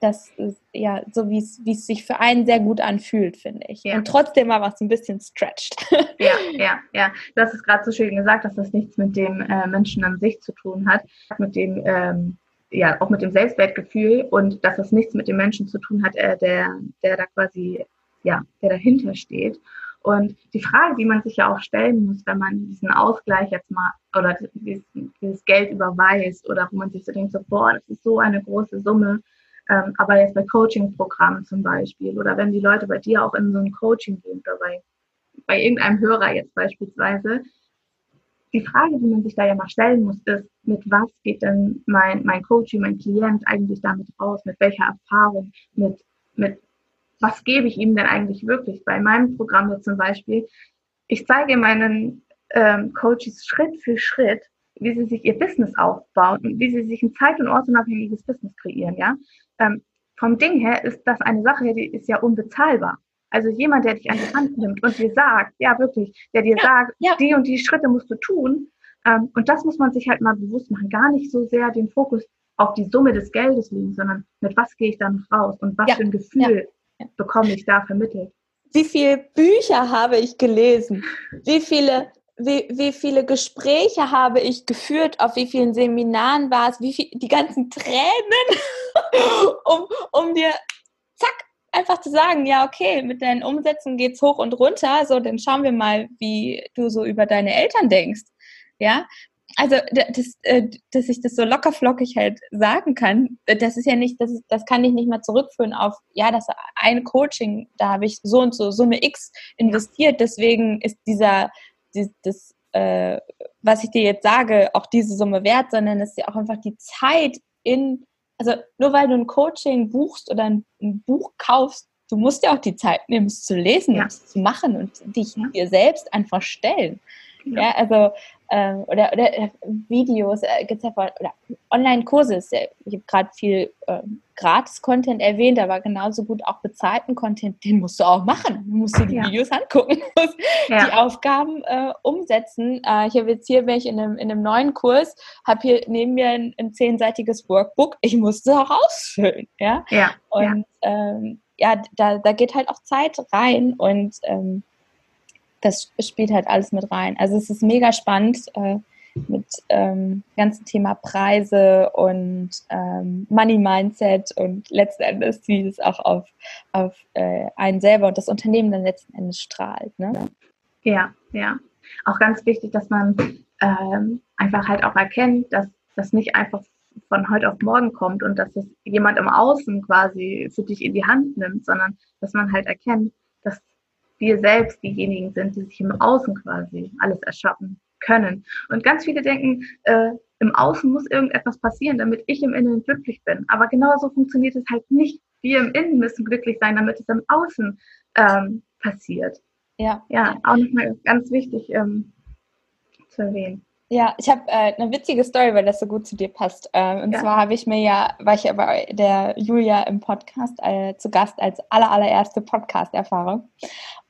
das ist ja so, wie es sich für einen sehr gut anfühlt, finde ich. Ja. Und trotzdem aber was ein bisschen stretched. Ja, ja, ja. Du hast es gerade so schön gesagt, dass das nichts mit dem äh, Menschen an sich zu tun hat, mit dem, ähm, ja, auch mit dem Selbstwertgefühl und dass das nichts mit dem Menschen zu tun hat, äh, der, der da quasi, ja, der dahinter steht. Und die Frage, die man sich ja auch stellen muss, wenn man diesen Ausgleich jetzt mal oder dieses, dieses Geld überweist oder wo man sich so denkt, so, boah, das ist so eine große Summe, ähm, aber jetzt bei Coaching-Programmen zum Beispiel oder wenn die Leute bei dir auch in so ein Coaching gehen oder bei, bei irgendeinem Hörer jetzt beispielsweise, die Frage, die man sich da ja mal stellen muss, ist, mit was geht denn mein, mein Coaching, mein Klient eigentlich damit raus? Mit welcher Erfahrung? Mit, mit was gebe ich ihm denn eigentlich wirklich? Bei meinem Programm jetzt zum Beispiel, ich zeige meinen ähm, Coaches Schritt für Schritt, wie sie sich ihr Business aufbauen und wie sie sich ein zeit- und ortsunabhängiges Business kreieren, ja. Ähm, vom Ding her ist das eine Sache, die ist ja unbezahlbar. Also jemand, der dich an die Hand nimmt und dir sagt, ja wirklich, der dir ja, sagt, ja. die und die Schritte musst du tun. Ähm, und das muss man sich halt mal bewusst machen. Gar nicht so sehr den Fokus auf die Summe des Geldes legen, sondern mit was gehe ich dann raus und was ja. für ein Gefühl bekomme ich da vermittelt. Wie viele Bücher habe ich gelesen? Wie viele wie, wie viele Gespräche habe ich geführt, auf wie vielen Seminaren war es, wie viel, die ganzen Tränen, um, um dir, zack, einfach zu sagen, ja, okay, mit deinen Umsätzen geht's hoch und runter, so, dann schauen wir mal, wie du so über deine Eltern denkst. Ja, also, das, äh, dass ich das so lockerflockig halt sagen kann, das ist ja nicht, das, das kann ich nicht mal zurückführen auf, ja, das eine Coaching, da habe ich so und so Summe X investiert, deswegen ist dieser die, das, äh, was ich dir jetzt sage, auch diese Summe wert, sondern es ist ja auch einfach die Zeit in, also nur weil du ein Coaching buchst oder ein, ein Buch kaufst, du musst ja auch die Zeit nehmen, es zu lesen ja. und es zu machen und dich ja. dir selbst einfach stellen. Ja, ja also ähm, oder, oder äh, Videos äh, gibt es ja voll, oder Online-Kurse. Ich habe gerade viel ähm, Gratis-Content erwähnt, aber genauso gut auch bezahlten Content, den musst du auch machen. Du musst dir die ja. Videos angucken, musst ja. die Aufgaben äh, umsetzen. Äh, ich habe jetzt hier, bin ich in einem, in einem neuen Kurs, habe hier neben mir ein, ein zehnseitiges Workbook. Ich musste auch ausfüllen. Ja. ja. Und ja, ähm, ja da, da geht halt auch Zeit rein und ähm, das spielt halt alles mit rein. Also es ist mega spannend äh, mit ähm, ganzen Thema Preise und ähm, Money Mindset und letzten Endes, wie es auch auf, auf äh, einen selber und das Unternehmen dann letzten Endes strahlt. Ne? Ja, ja. Auch ganz wichtig, dass man ähm, einfach halt auch erkennt, dass das nicht einfach von heute auf morgen kommt und dass es jemand im Außen quasi für dich in die Hand nimmt, sondern dass man halt erkennt, dass wir selbst diejenigen sind, die sich im Außen quasi alles erschaffen können. Und ganz viele denken, äh, im Außen muss irgendetwas passieren, damit ich im Innen glücklich bin. Aber genauso funktioniert es halt nicht. Wir im Innen müssen glücklich sein, damit es im Außen ähm, passiert. Ja. Ja, auch nochmal ganz wichtig ähm, zu erwähnen. Ja, ich habe äh, eine witzige Story, weil das so gut zu dir passt. Ähm, und ja. zwar habe ich mir ja, war ich ja bei der Julia im Podcast äh, zu Gast als aller, allererste Podcast-Erfahrung.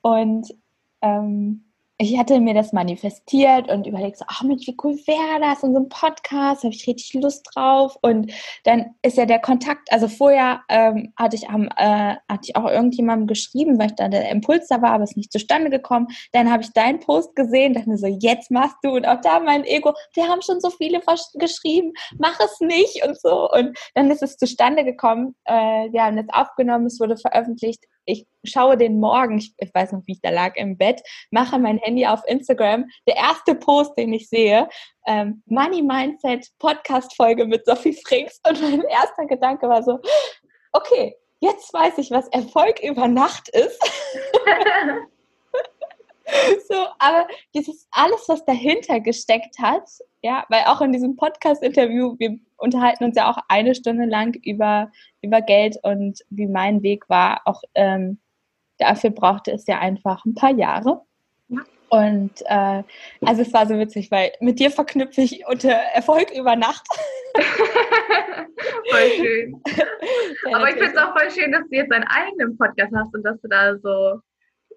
Und ähm, ich hatte mir das manifestiert und überlegt so, ach Mensch, wie cool wäre das in so einem Podcast, habe ich richtig Lust drauf. Und dann ist ja der Kontakt, also vorher ähm, hatte, ich, ähm, äh, hatte ich auch irgendjemandem geschrieben, weil ich da der Impuls da war, aber es ist nicht zustande gekommen. Dann habe ich deinen Post gesehen, dachte mir so, jetzt machst du. Und auch da mein Ego, wir haben schon so viele geschrieben, mach es nicht und so. Und dann ist es zustande gekommen. Äh, wir haben es aufgenommen, es wurde veröffentlicht ich schaue den Morgen, ich, ich, weiß noch, wie ich da lag im Bett, mache mein Handy auf Instagram. Der erste Post, den ich sehe, ähm, Money Mindset Podcast-Folge mit Sophie Frings. Und mein erster Gedanke war so, okay, jetzt weiß ich, was Erfolg über Nacht ist. so, aber dieses alles, was dahinter gesteckt hat, ja, weil auch in diesem Podcast-Interview, wir unterhalten uns ja auch eine Stunde lang über, über Geld und wie mein Weg war. Auch ähm, dafür brauchte es ja einfach ein paar Jahre. Ja. Und äh, also es war so witzig, weil mit dir verknüpfe ich unter Erfolg über Nacht. voll schön. Ja, Aber ich finde es auch voll schön, dass du jetzt deinen eigenen Podcast hast und dass du da so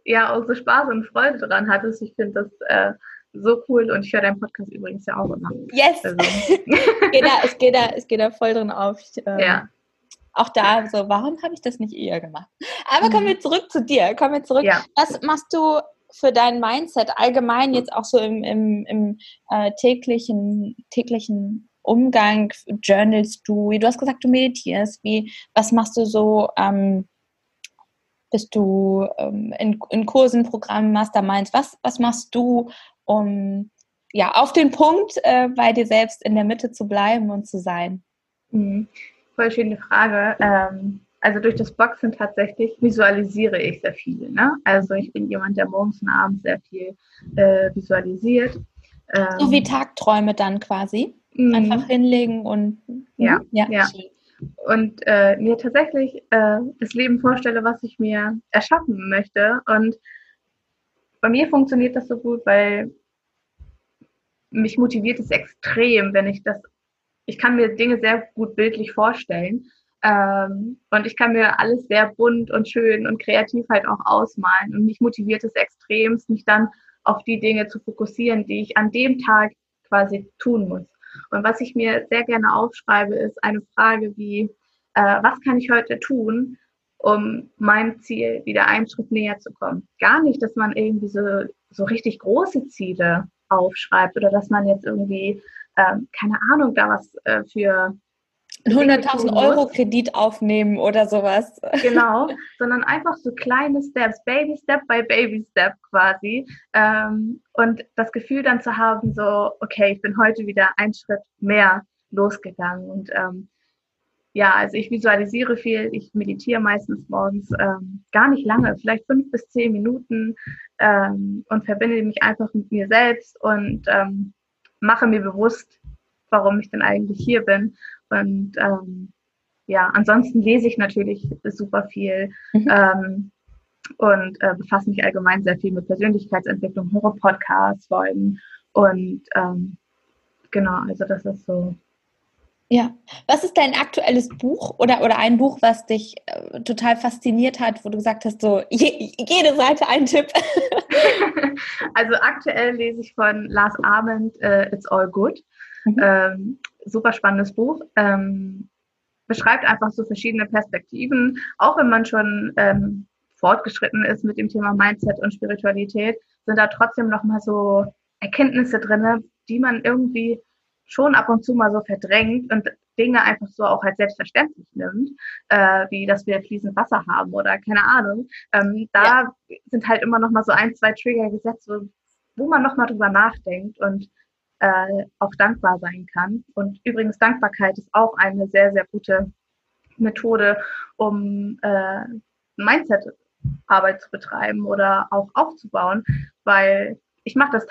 ja auch so Spaß und Freude dran hattest. Ich finde das äh, so cool und ich höre deinen Podcast übrigens ja auch immer. Yes! Also. es, geht da, es, geht da, es geht da voll drin auf. Ich, äh, ja. auch da so, warum habe ich das nicht eher gemacht? Aber kommen mhm. wir zurück zu dir. Kommen wir zurück. Ja. Was machst du für dein Mindset allgemein jetzt auch so im, im, im äh, täglichen, täglichen Umgang? Journalst du? Du hast gesagt, du meditierst. Wie, was machst du so? Ähm, bist du ähm, in, in Kursen, Programmen, Masterminds? Was, was machst du, um ja, auf den Punkt äh, bei dir selbst in der Mitte zu bleiben und zu sein? Mhm. Voll schöne Frage. Ähm, also durch das Boxen tatsächlich visualisiere ich sehr viel. Ne? Also ich bin jemand, der morgens und abends sehr viel äh, visualisiert. Ähm, so wie Tagträume dann quasi. Mhm. Einfach hinlegen und ja, ja. ja. Und äh, mir tatsächlich äh, das Leben vorstelle, was ich mir erschaffen möchte. Und bei mir funktioniert das so gut, weil mich motiviert es extrem, wenn ich das, ich kann mir Dinge sehr gut bildlich vorstellen. Ähm, und ich kann mir alles sehr bunt und schön und kreativ halt auch ausmalen. Und mich motiviert es extremst, mich dann auf die Dinge zu fokussieren, die ich an dem Tag quasi tun muss. Und was ich mir sehr gerne aufschreibe, ist eine Frage wie, äh, was kann ich heute tun, um meinem Ziel wieder einen Schritt näher zu kommen? Gar nicht, dass man irgendwie so, so richtig große Ziele aufschreibt oder dass man jetzt irgendwie, ähm, keine Ahnung, da was äh, für 100.000 Euro Kredit aufnehmen oder sowas. Genau, sondern einfach so kleine Steps, Baby Step by Baby Step quasi. Ähm, und das Gefühl dann zu haben, so, okay, ich bin heute wieder einen Schritt mehr losgegangen. Und ähm, ja, also ich visualisiere viel, ich meditiere meistens morgens ähm, gar nicht lange, vielleicht fünf bis zehn Minuten und verbinde mich einfach mit mir selbst und mache mir bewusst, warum ich denn eigentlich hier bin und ähm, ja, ansonsten lese ich natürlich super viel mhm. ähm, und äh, befasse mich allgemein sehr viel mit Persönlichkeitsentwicklung, höre Podcasts, Folgen und ähm, genau, also das ist so. Ja, was ist dein aktuelles Buch oder, oder ein Buch, was dich äh, total fasziniert hat, wo du gesagt hast, so je, jede Seite ein Tipp? also aktuell lese ich von Lars Abend äh, It's All Good. Mhm. Ähm, super spannendes Buch. Ähm, beschreibt einfach so verschiedene Perspektiven, auch wenn man schon ähm, fortgeschritten ist mit dem Thema Mindset und Spiritualität, sind da trotzdem noch mal so Erkenntnisse drin, die man irgendwie schon ab und zu mal so verdrängt und Dinge einfach so auch als selbstverständlich nimmt, äh, wie dass wir fließend Wasser haben oder keine Ahnung. Ähm, da ja. sind halt immer noch mal so ein, zwei Trigger gesetzt, wo, wo man noch mal drüber nachdenkt und äh, auch dankbar sein kann. Und übrigens, Dankbarkeit ist auch eine sehr, sehr gute Methode, um äh, Mindset-Arbeit zu betreiben oder auch aufzubauen, weil ich mache das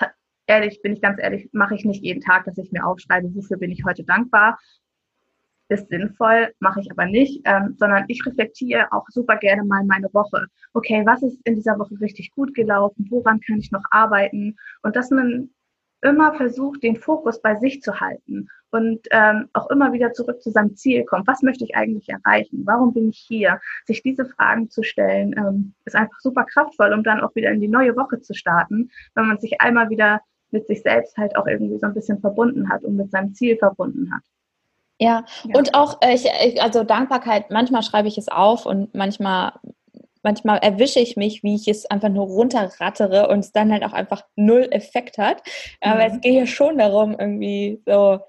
ehrlich, bin ich ganz ehrlich, mache ich nicht jeden Tag, dass ich mir aufschreibe, wofür bin ich heute dankbar. Ist sinnvoll, mache ich aber nicht, ähm, sondern ich reflektiere auch super gerne mal meine Woche. Okay, was ist in dieser Woche richtig gut gelaufen? Woran kann ich noch arbeiten? Und dass man immer versucht, den Fokus bei sich zu halten und ähm, auch immer wieder zurück zu seinem Ziel kommt. Was möchte ich eigentlich erreichen? Warum bin ich hier? Sich diese Fragen zu stellen, ähm, ist einfach super kraftvoll, um dann auch wieder in die neue Woche zu starten, wenn man sich einmal wieder mit sich selbst halt auch irgendwie so ein bisschen verbunden hat und mit seinem Ziel verbunden hat. Ja, ja. und auch, äh, ich, also Dankbarkeit, manchmal schreibe ich es auf und manchmal manchmal erwische ich mich, wie ich es einfach nur runterrattere und es dann halt auch einfach null Effekt hat. Aber mhm. es geht ja schon darum, irgendwie so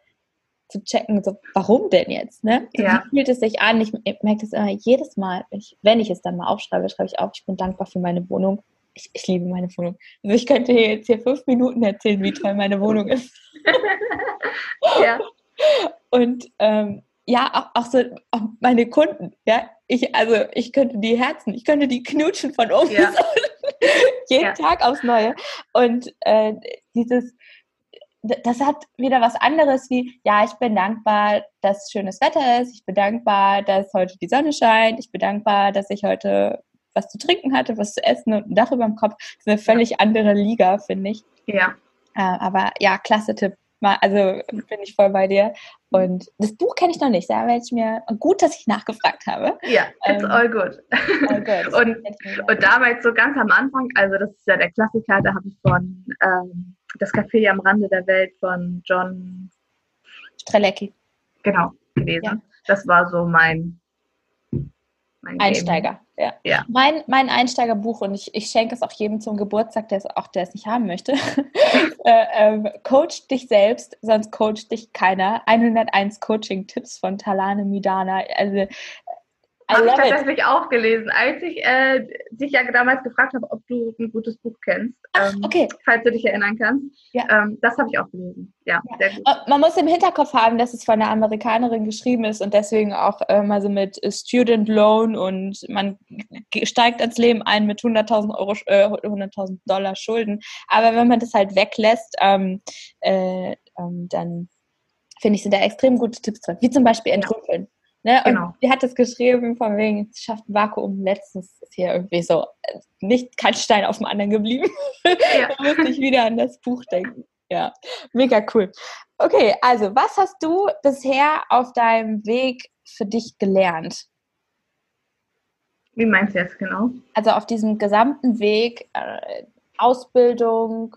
zu checken, so, warum denn jetzt? Ne? Ja. Wie fühlt es sich an? Ich, merke das immer jedes Mal, ich, wenn ich es dann mal aufschreibe, schreibe ich auf, ich bin dankbar für meine Wohnung. Ich, ich liebe meine Wohnung. Also ich könnte hier jetzt hier fünf Minuten erzählen, wie toll meine Wohnung ist. ja. Und ähm, ja, auch, auch so auch meine Kunden, ja. Ich, also ich könnte die Herzen, ich könnte die knutschen von oben ja. jeden ja. Tag aufs Neue. Und äh, dieses, das hat wieder was anderes wie, ja, ich bin dankbar, dass schönes Wetter ist, ich bin dankbar, dass heute die Sonne scheint, ich bin dankbar, dass ich heute was zu trinken hatte, was zu essen und ein Dach über dem Kopf. Das ist eine völlig andere Liga, finde ich. Ja. Äh, aber ja, klasse Tipp also bin ich voll bei dir. Und das Buch kenne ich noch nicht. Da werde ich mir gut, dass ich nachgefragt habe. Ja, it's ähm, all good. All good. und, und damals so ganz am Anfang, also das ist ja der Klassiker, da habe ich von ähm, Das Café am Rande der Welt von John Strelecki. Genau, gelesen. Ja. Das war so mein Einsteiger, ja. ja. Mein, mein Einsteigerbuch, und ich, ich schenke es auch jedem zum Geburtstag, der es auch der es nicht haben möchte. äh, ähm, Coach dich selbst, sonst coacht dich keiner. 101 Coaching-Tipps von Talane Midana. Also habe ich tatsächlich it. auch gelesen, als ich äh, dich ja damals gefragt habe, ob du ein gutes Buch kennst. Ach, ähm, okay. Falls du dich erinnern kannst. Ja. Ähm, das habe ich auch gelesen. Ja, ja, sehr gut. Äh, man muss im Hinterkopf haben, dass es von einer Amerikanerin geschrieben ist und deswegen auch äh, mal so mit Student Loan und man steigt ins Leben ein mit 100.000 Euro, äh, 100.000 Dollar Schulden. Aber wenn man das halt weglässt, ähm, äh, ähm, dann finde ich, sind da extrem gute Tipps drin. Wie zum Beispiel entrümpeln. Ne? Und genau. die hat es geschrieben, von wegen, es schafft ein Vakuum. Letztens ist hier irgendwie so äh, nicht kein Stein auf dem anderen geblieben. Ja. da musste ich wieder an das Buch denken. Ja, mega cool. Okay, also was hast du bisher auf deinem Weg für dich gelernt? Wie meinst du jetzt genau? Also auf diesem gesamten Weg, äh, Ausbildung,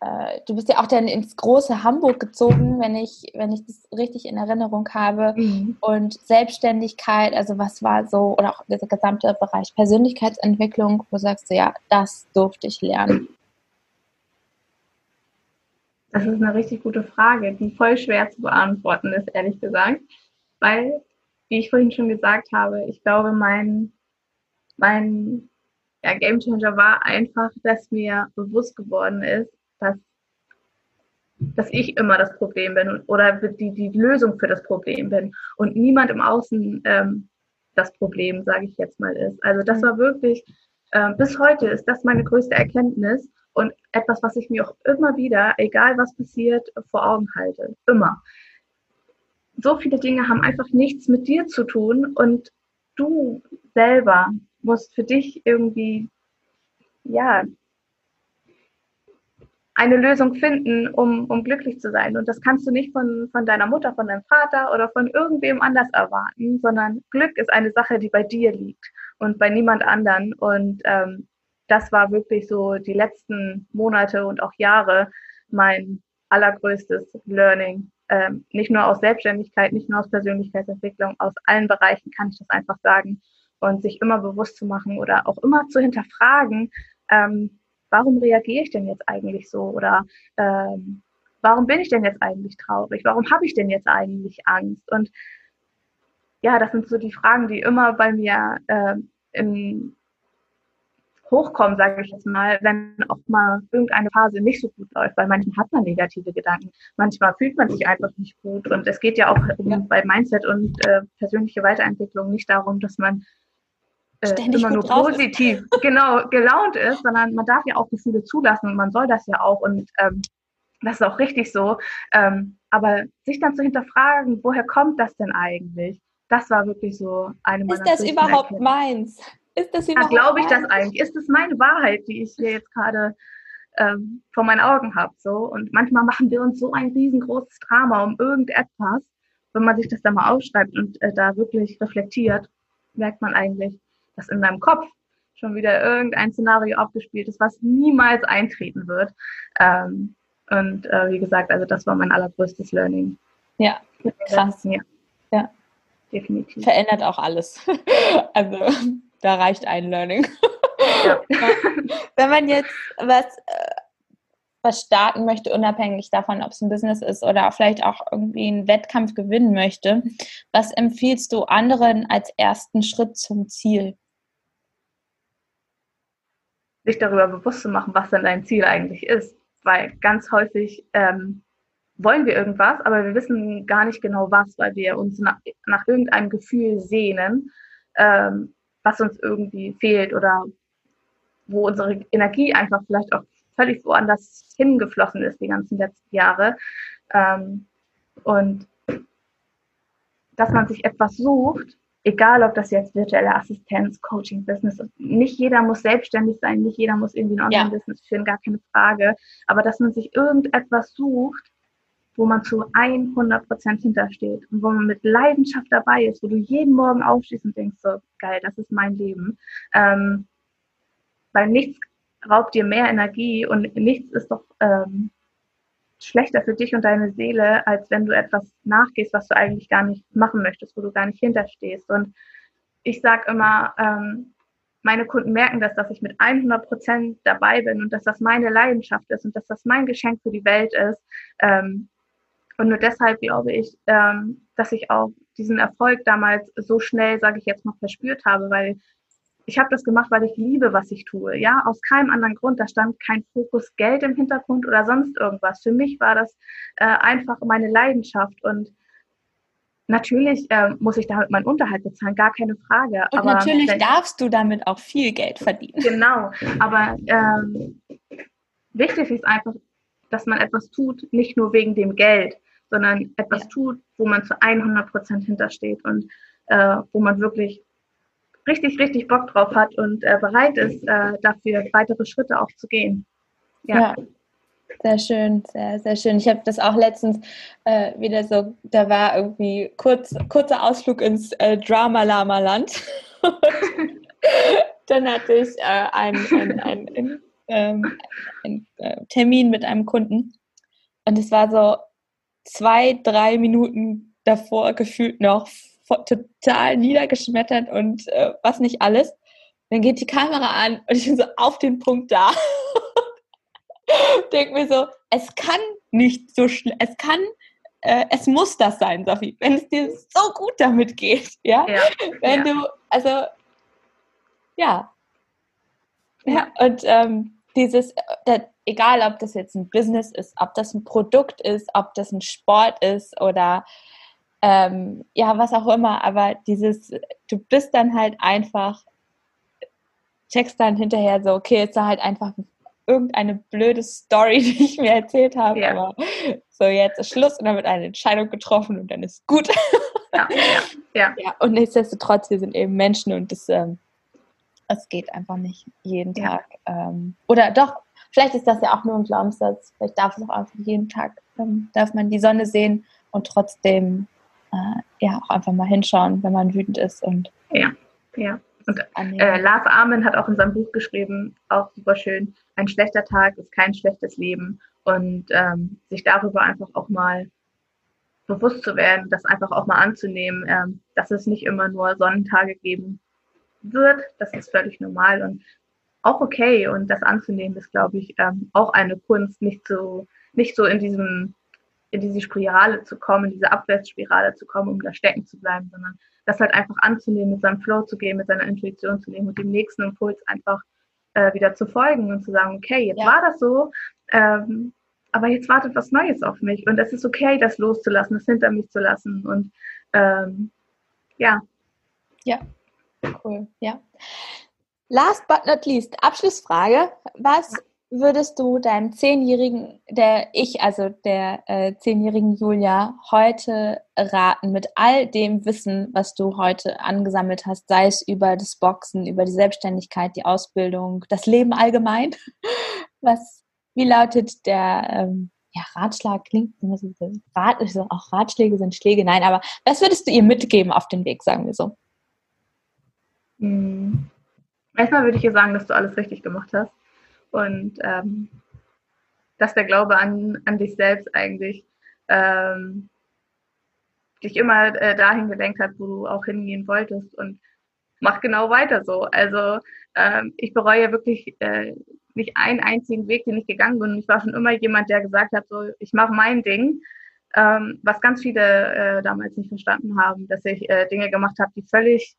äh, du bist ja auch dann ins große Hamburg gezogen, wenn ich, wenn ich das richtig in Erinnerung habe. Mhm. Und Selbstständigkeit, also was war so, oder auch der gesamte Bereich Persönlichkeitsentwicklung, wo sagst du, ja, das durfte ich lernen? Das ist eine richtig gute Frage, die voll schwer zu beantworten ist, ehrlich gesagt. Weil, wie ich vorhin schon gesagt habe, ich glaube, mein, mein ja, Game Changer war einfach, dass mir bewusst geworden ist, dass, dass ich immer das Problem bin oder die, die Lösung für das Problem bin und niemand im Außen ähm, das Problem, sage ich jetzt mal, ist. Also das war wirklich, äh, bis heute ist das meine größte Erkenntnis und etwas, was ich mir auch immer wieder, egal was passiert, vor Augen halte. Immer. So viele Dinge haben einfach nichts mit dir zu tun und du selber musst für dich irgendwie, ja, eine Lösung finden, um, um glücklich zu sein. Und das kannst du nicht von, von deiner Mutter, von deinem Vater oder von irgendwem anders erwarten, sondern Glück ist eine Sache, die bei dir liegt und bei niemand anderen. Und ähm, das war wirklich so die letzten Monate und auch Jahre mein allergrößtes Learning. Ähm, nicht nur aus Selbstständigkeit, nicht nur aus Persönlichkeitsentwicklung, aus allen Bereichen kann ich das einfach sagen. Und sich immer bewusst zu machen oder auch immer zu hinterfragen, ähm, warum reagiere ich denn jetzt eigentlich so? Oder ähm, warum bin ich denn jetzt eigentlich traurig? Warum habe ich denn jetzt eigentlich Angst? Und ja, das sind so die Fragen, die immer bei mir äh, im hochkommen, sage ich jetzt mal, wenn auch mal irgendeine Phase nicht so gut läuft, weil manchmal hat man negative Gedanken, manchmal fühlt man sich einfach nicht gut und es geht ja auch bei Mindset und äh, persönliche Weiterentwicklung nicht darum, dass man äh, immer nur positiv, genau, gelaunt ist, sondern man darf ja auch Gefühle zulassen und man soll das ja auch und ähm, das ist auch richtig so. Ähm, aber sich dann zu hinterfragen, woher kommt das denn eigentlich? Das war wirklich so eine meiner Ist das überhaupt meins? Ist das überhaupt ja, glaube ich das eigentlich? Ist das meine Wahrheit, die ich hier jetzt gerade ähm, vor meinen Augen habe? So? Und manchmal machen wir uns so ein riesengroßes Drama um irgendetwas. Wenn man sich das dann mal aufschreibt und äh, da wirklich reflektiert, merkt man eigentlich, dass in deinem Kopf schon wieder irgendein Szenario abgespielt ist, was niemals eintreten wird. Ähm, und äh, wie gesagt, also das war mein allergrößtes Learning. Ja, krass. Ja. ja. Definitiv. Verändert auch alles. also da reicht ein Learning. Ja. Wenn man jetzt was, äh, was starten möchte, unabhängig davon, ob es ein Business ist oder vielleicht auch irgendwie einen Wettkampf gewinnen möchte, was empfiehlst du anderen als ersten Schritt zum Ziel? Sich darüber bewusst zu machen, was denn dein Ziel eigentlich ist. Weil ganz häufig ähm, wollen wir irgendwas, aber wir wissen gar nicht genau was, weil wir uns nach, nach irgendeinem Gefühl sehnen, ähm, was uns irgendwie fehlt oder wo unsere Energie einfach vielleicht auch völlig woanders hingeflossen ist die ganzen letzten Jahre. Ähm, und dass man sich etwas sucht, egal ob das jetzt virtuelle Assistenz, Coaching, Business ist. Nicht jeder muss selbstständig sein, nicht jeder muss irgendwie ein Online-Business führen, gar keine Frage. Aber dass man sich irgendetwas sucht, wo man zu 100 Prozent hintersteht und wo man mit Leidenschaft dabei ist, wo du jeden Morgen aufstehst und denkst so, geil, das ist mein Leben. Ähm, weil nichts raubt dir mehr Energie und nichts ist doch ähm, schlechter für dich und deine Seele, als wenn du etwas nachgehst, was du eigentlich gar nicht machen möchtest, wo du gar nicht hinterstehst. Und ich sage immer, ähm, meine Kunden merken das, dass ich mit 100 Prozent dabei bin und dass das meine Leidenschaft ist und dass das mein Geschenk für die Welt ist. Ähm, und nur deshalb glaube ich, ähm, dass ich auch diesen Erfolg damals so schnell, sage ich jetzt mal, verspürt habe, weil ich habe das gemacht, weil ich liebe, was ich tue. Ja, aus keinem anderen Grund. Da stand kein Fokus Geld im Hintergrund oder sonst irgendwas. Für mich war das äh, einfach meine Leidenschaft und Natürlich äh, muss ich damit meinen Unterhalt bezahlen, gar keine Frage. Und aber natürlich darfst du damit auch viel Geld verdienen. Genau, aber ähm, wichtig ist einfach, dass man etwas tut, nicht nur wegen dem Geld, sondern etwas ja. tut, wo man zu 100 Prozent hintersteht und äh, wo man wirklich richtig, richtig Bock drauf hat und äh, bereit ist, äh, dafür weitere Schritte auch zu gehen. Ja. ja. Sehr schön, sehr, sehr schön. Ich habe das auch letztens äh, wieder so, da war irgendwie kurz, kurzer Ausflug ins äh, Drama-Lama-Land. dann hatte ich äh, einen ein, ein, ähm, ein äh, Termin mit einem Kunden und es war so zwei, drei Minuten davor gefühlt noch total niedergeschmettert und äh, was nicht alles. Dann geht die Kamera an und ich bin so auf den Punkt da. Denke mir so, es kann nicht so schnell, es kann, äh, es muss das sein, Sophie, wenn es dir so gut damit geht, ja? ja. Wenn ja. du, also, ja. Ja, und ähm, dieses, äh, egal ob das jetzt ein Business ist, ob das ein Produkt ist, ob das ein Sport ist oder ähm, ja, was auch immer, aber dieses, du bist dann halt einfach, checkst dann hinterher so, okay, jetzt war halt einfach irgendeine blöde Story, die ich mir erzählt habe, ja. aber so jetzt ist Schluss und dann wird eine Entscheidung getroffen und dann ist gut. Ja, ja, ja. und nichtsdestotrotz, wir sind eben Menschen und das, ähm, es geht einfach nicht jeden Tag. Ähm, oder doch, vielleicht ist das ja auch nur ein Glaubenssatz, vielleicht darf es auch einfach jeden Tag, ähm, darf man die Sonne sehen und trotzdem äh, ja auch einfach mal hinschauen, wenn man wütend ist und ja, ja. Und äh, Lars Armin hat auch in seinem Buch geschrieben, auch super schön, ein schlechter Tag ist kein schlechtes Leben. Und ähm, sich darüber einfach auch mal bewusst zu werden, das einfach auch mal anzunehmen, ähm, dass es nicht immer nur Sonnentage geben wird. Das ist völlig normal und auch okay. Und das anzunehmen ist, glaube ich, ähm, auch eine Kunst, nicht so, nicht so in diesem in diese Spirale zu kommen, in diese Abwärtsspirale zu kommen, um da stecken zu bleiben, sondern das halt einfach anzunehmen, mit seinem Flow zu gehen, mit seiner Intuition zu nehmen und dem nächsten Impuls einfach äh, wieder zu folgen und zu sagen, okay, jetzt ja. war das so, ähm, aber jetzt wartet was Neues auf mich und es ist okay, das loszulassen, das hinter mich zu lassen und ähm, ja. Ja, cool, ja. Last but not least, Abschlussfrage. Was würdest du deinem zehnjährigen, der ich, also der äh, zehnjährigen Julia, heute raten, mit all dem Wissen, was du heute angesammelt hast, sei es über das Boxen, über die Selbstständigkeit, die Ausbildung, das Leben allgemein? Was, wie lautet der ähm, ja, Ratschlag? Klingt immer so, Rat, also auch Ratschläge sind Schläge, nein, aber was würdest du ihr mitgeben auf den Weg, sagen wir so? Hm. Erstmal würde ich ihr sagen, dass du alles richtig gemacht hast und ähm, dass der Glaube an, an dich selbst eigentlich ähm, dich immer äh, dahin gelenkt hat, wo du auch hingehen wolltest und mach genau weiter so. Also ähm, ich bereue wirklich äh, nicht einen einzigen Weg, den ich gegangen bin. Ich war schon immer jemand, der gesagt hat, so ich mache mein Ding, ähm, was ganz viele äh, damals nicht verstanden haben, dass ich äh, Dinge gemacht habe, die völlig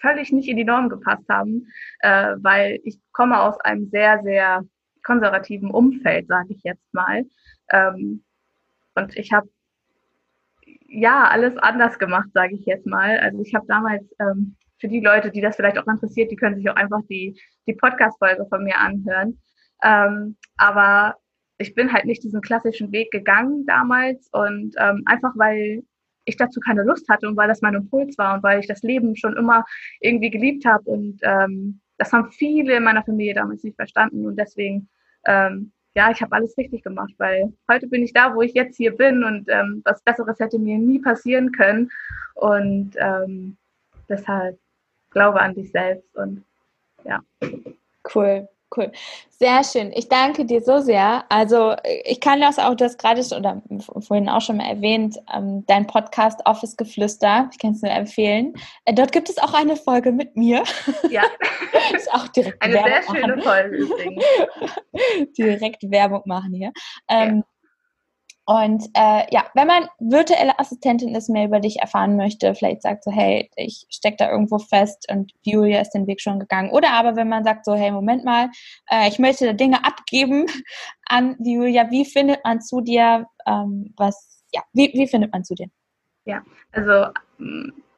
völlig nicht in die Norm gepasst haben, äh, weil ich komme aus einem sehr, sehr konservativen Umfeld, sage ich jetzt mal. Ähm, und ich habe ja alles anders gemacht, sage ich jetzt mal. Also ich habe damals ähm, für die Leute, die das vielleicht auch interessiert, die können sich auch einfach die, die Podcast-Folge von mir anhören. Ähm, aber ich bin halt nicht diesen klassischen Weg gegangen damals und ähm, einfach weil ich dazu keine Lust hatte und weil das mein Impuls war und weil ich das Leben schon immer irgendwie geliebt habe. Und ähm, das haben viele in meiner Familie damals nicht verstanden. Und deswegen, ähm, ja, ich habe alles richtig gemacht, weil heute bin ich da, wo ich jetzt hier bin und ähm, was Besseres hätte mir nie passieren können. Und ähm, deshalb glaube an dich selbst und ja. Cool. Cool. Sehr schön. Ich danke dir so sehr. Also ich kann das auch, das gerade oder vorhin auch schon mal erwähnt, ähm, dein Podcast Office Geflüster. Ich kann es nur empfehlen. Äh, dort gibt es auch eine Folge mit mir. Ja. ist auch direkt eine Werbung sehr schöne machen. Folge übrigens. direkt Werbung machen hier. Ähm, ja. Und äh, ja, wenn man virtuelle Assistentin ist, mehr über dich erfahren möchte, vielleicht sagt so, hey, ich stecke da irgendwo fest und Julia ist den Weg schon gegangen. Oder aber wenn man sagt so, hey, Moment mal, äh, ich möchte da Dinge abgeben an Julia, wie findet man zu dir, ähm, was, ja, wie, wie findet man zu dir? Ja, also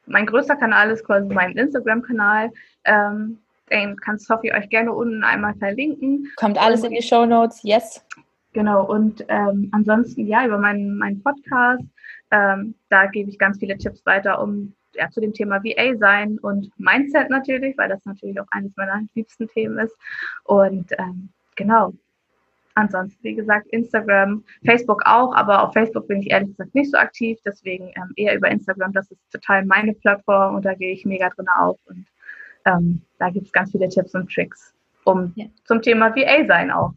mein größter Kanal ist quasi mein Instagram-Kanal. Ähm, den kann Sophie euch gerne unten einmal verlinken. Kommt alles in die Show Notes, yes. Genau, und ähm, ansonsten ja, über meinen, meinen Podcast, ähm, da gebe ich ganz viele Tipps weiter, um ja, zu dem Thema VA sein und Mindset natürlich, weil das natürlich auch eines meiner liebsten Themen ist. Und ähm, genau. Ansonsten, wie gesagt, Instagram, Facebook auch, aber auf Facebook bin ich ehrlich gesagt nicht so aktiv, deswegen ähm, eher über Instagram. Das ist total meine Plattform und da gehe ich mega drin auf. Und ähm, da gibt es ganz viele Tipps und Tricks um ja. zum Thema VA sein auch.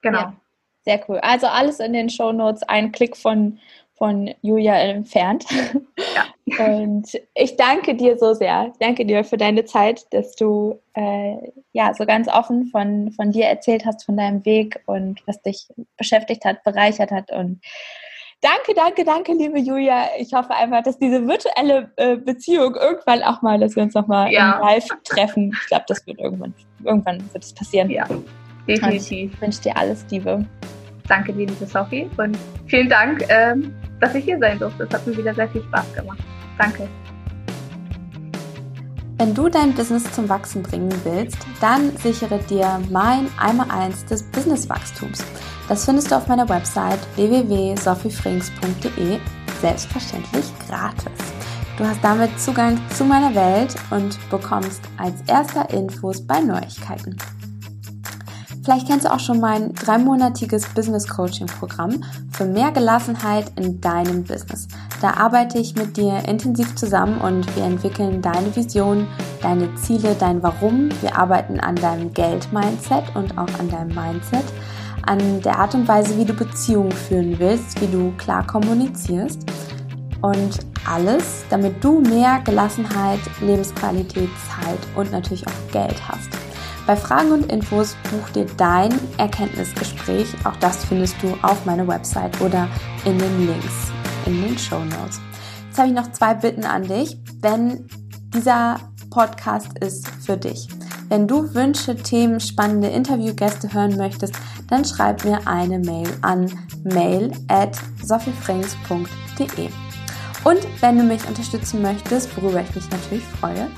Genau. Ja. Sehr cool. Also alles in den Show Notes, ein Klick von, von Julia entfernt. Ja. Und ich danke dir so sehr. Ich danke dir für deine Zeit, dass du äh, ja so ganz offen von, von dir erzählt hast, von deinem Weg und was dich beschäftigt hat, bereichert hat. Und danke, danke, danke, liebe Julia. Ich hoffe einfach, dass diese virtuelle äh, Beziehung irgendwann auch mal, dass wir uns nochmal ja. live treffen. Ich glaube, das wird irgendwann, irgendwann wird es passieren. Ja. Definitiv. Ich wünsche dir alles Liebe. Danke dir, liebe Sophie. Und vielen Dank, ähm, dass ich hier sein durfte. Es hat mir wieder sehr viel Spaß gemacht. Danke. Wenn du dein Business zum Wachsen bringen willst, dann sichere dir mein einmal eins des Businesswachstums. Das findest du auf meiner Website www.sophiefrings.de selbstverständlich gratis. Du hast damit Zugang zu meiner Welt und bekommst als erster Infos bei Neuigkeiten. Vielleicht kennst du auch schon mein dreimonatiges Business Coaching Programm für mehr Gelassenheit in deinem Business. Da arbeite ich mit dir intensiv zusammen und wir entwickeln deine Vision, deine Ziele, dein Warum. Wir arbeiten an deinem Geld-Mindset und auch an deinem Mindset, an der Art und Weise, wie du Beziehungen führen willst, wie du klar kommunizierst und alles, damit du mehr Gelassenheit, Lebensqualität, Zeit und natürlich auch Geld hast. Bei Fragen und Infos buch dir dein Erkenntnisgespräch. Auch das findest du auf meiner Website oder in den Links in den Show Notes. Jetzt habe ich noch zwei Bitten an dich, denn dieser Podcast ist für dich. Wenn du Wünsche, Themen, spannende Interviewgäste hören möchtest, dann schreib mir eine Mail an mail at sophiefrings.de. Und wenn du mich unterstützen möchtest, worüber ich mich natürlich freue,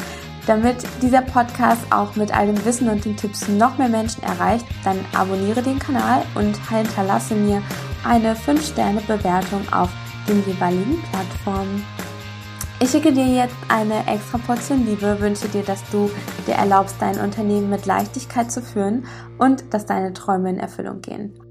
damit dieser Podcast auch mit all dem Wissen und den Tipps noch mehr Menschen erreicht, dann abonniere den Kanal und hinterlasse mir eine 5-Sterne-Bewertung auf den jeweiligen Plattformen. Ich schicke dir jetzt eine extra Portion Liebe, wünsche dir, dass du dir erlaubst, dein Unternehmen mit Leichtigkeit zu führen und dass deine Träume in Erfüllung gehen.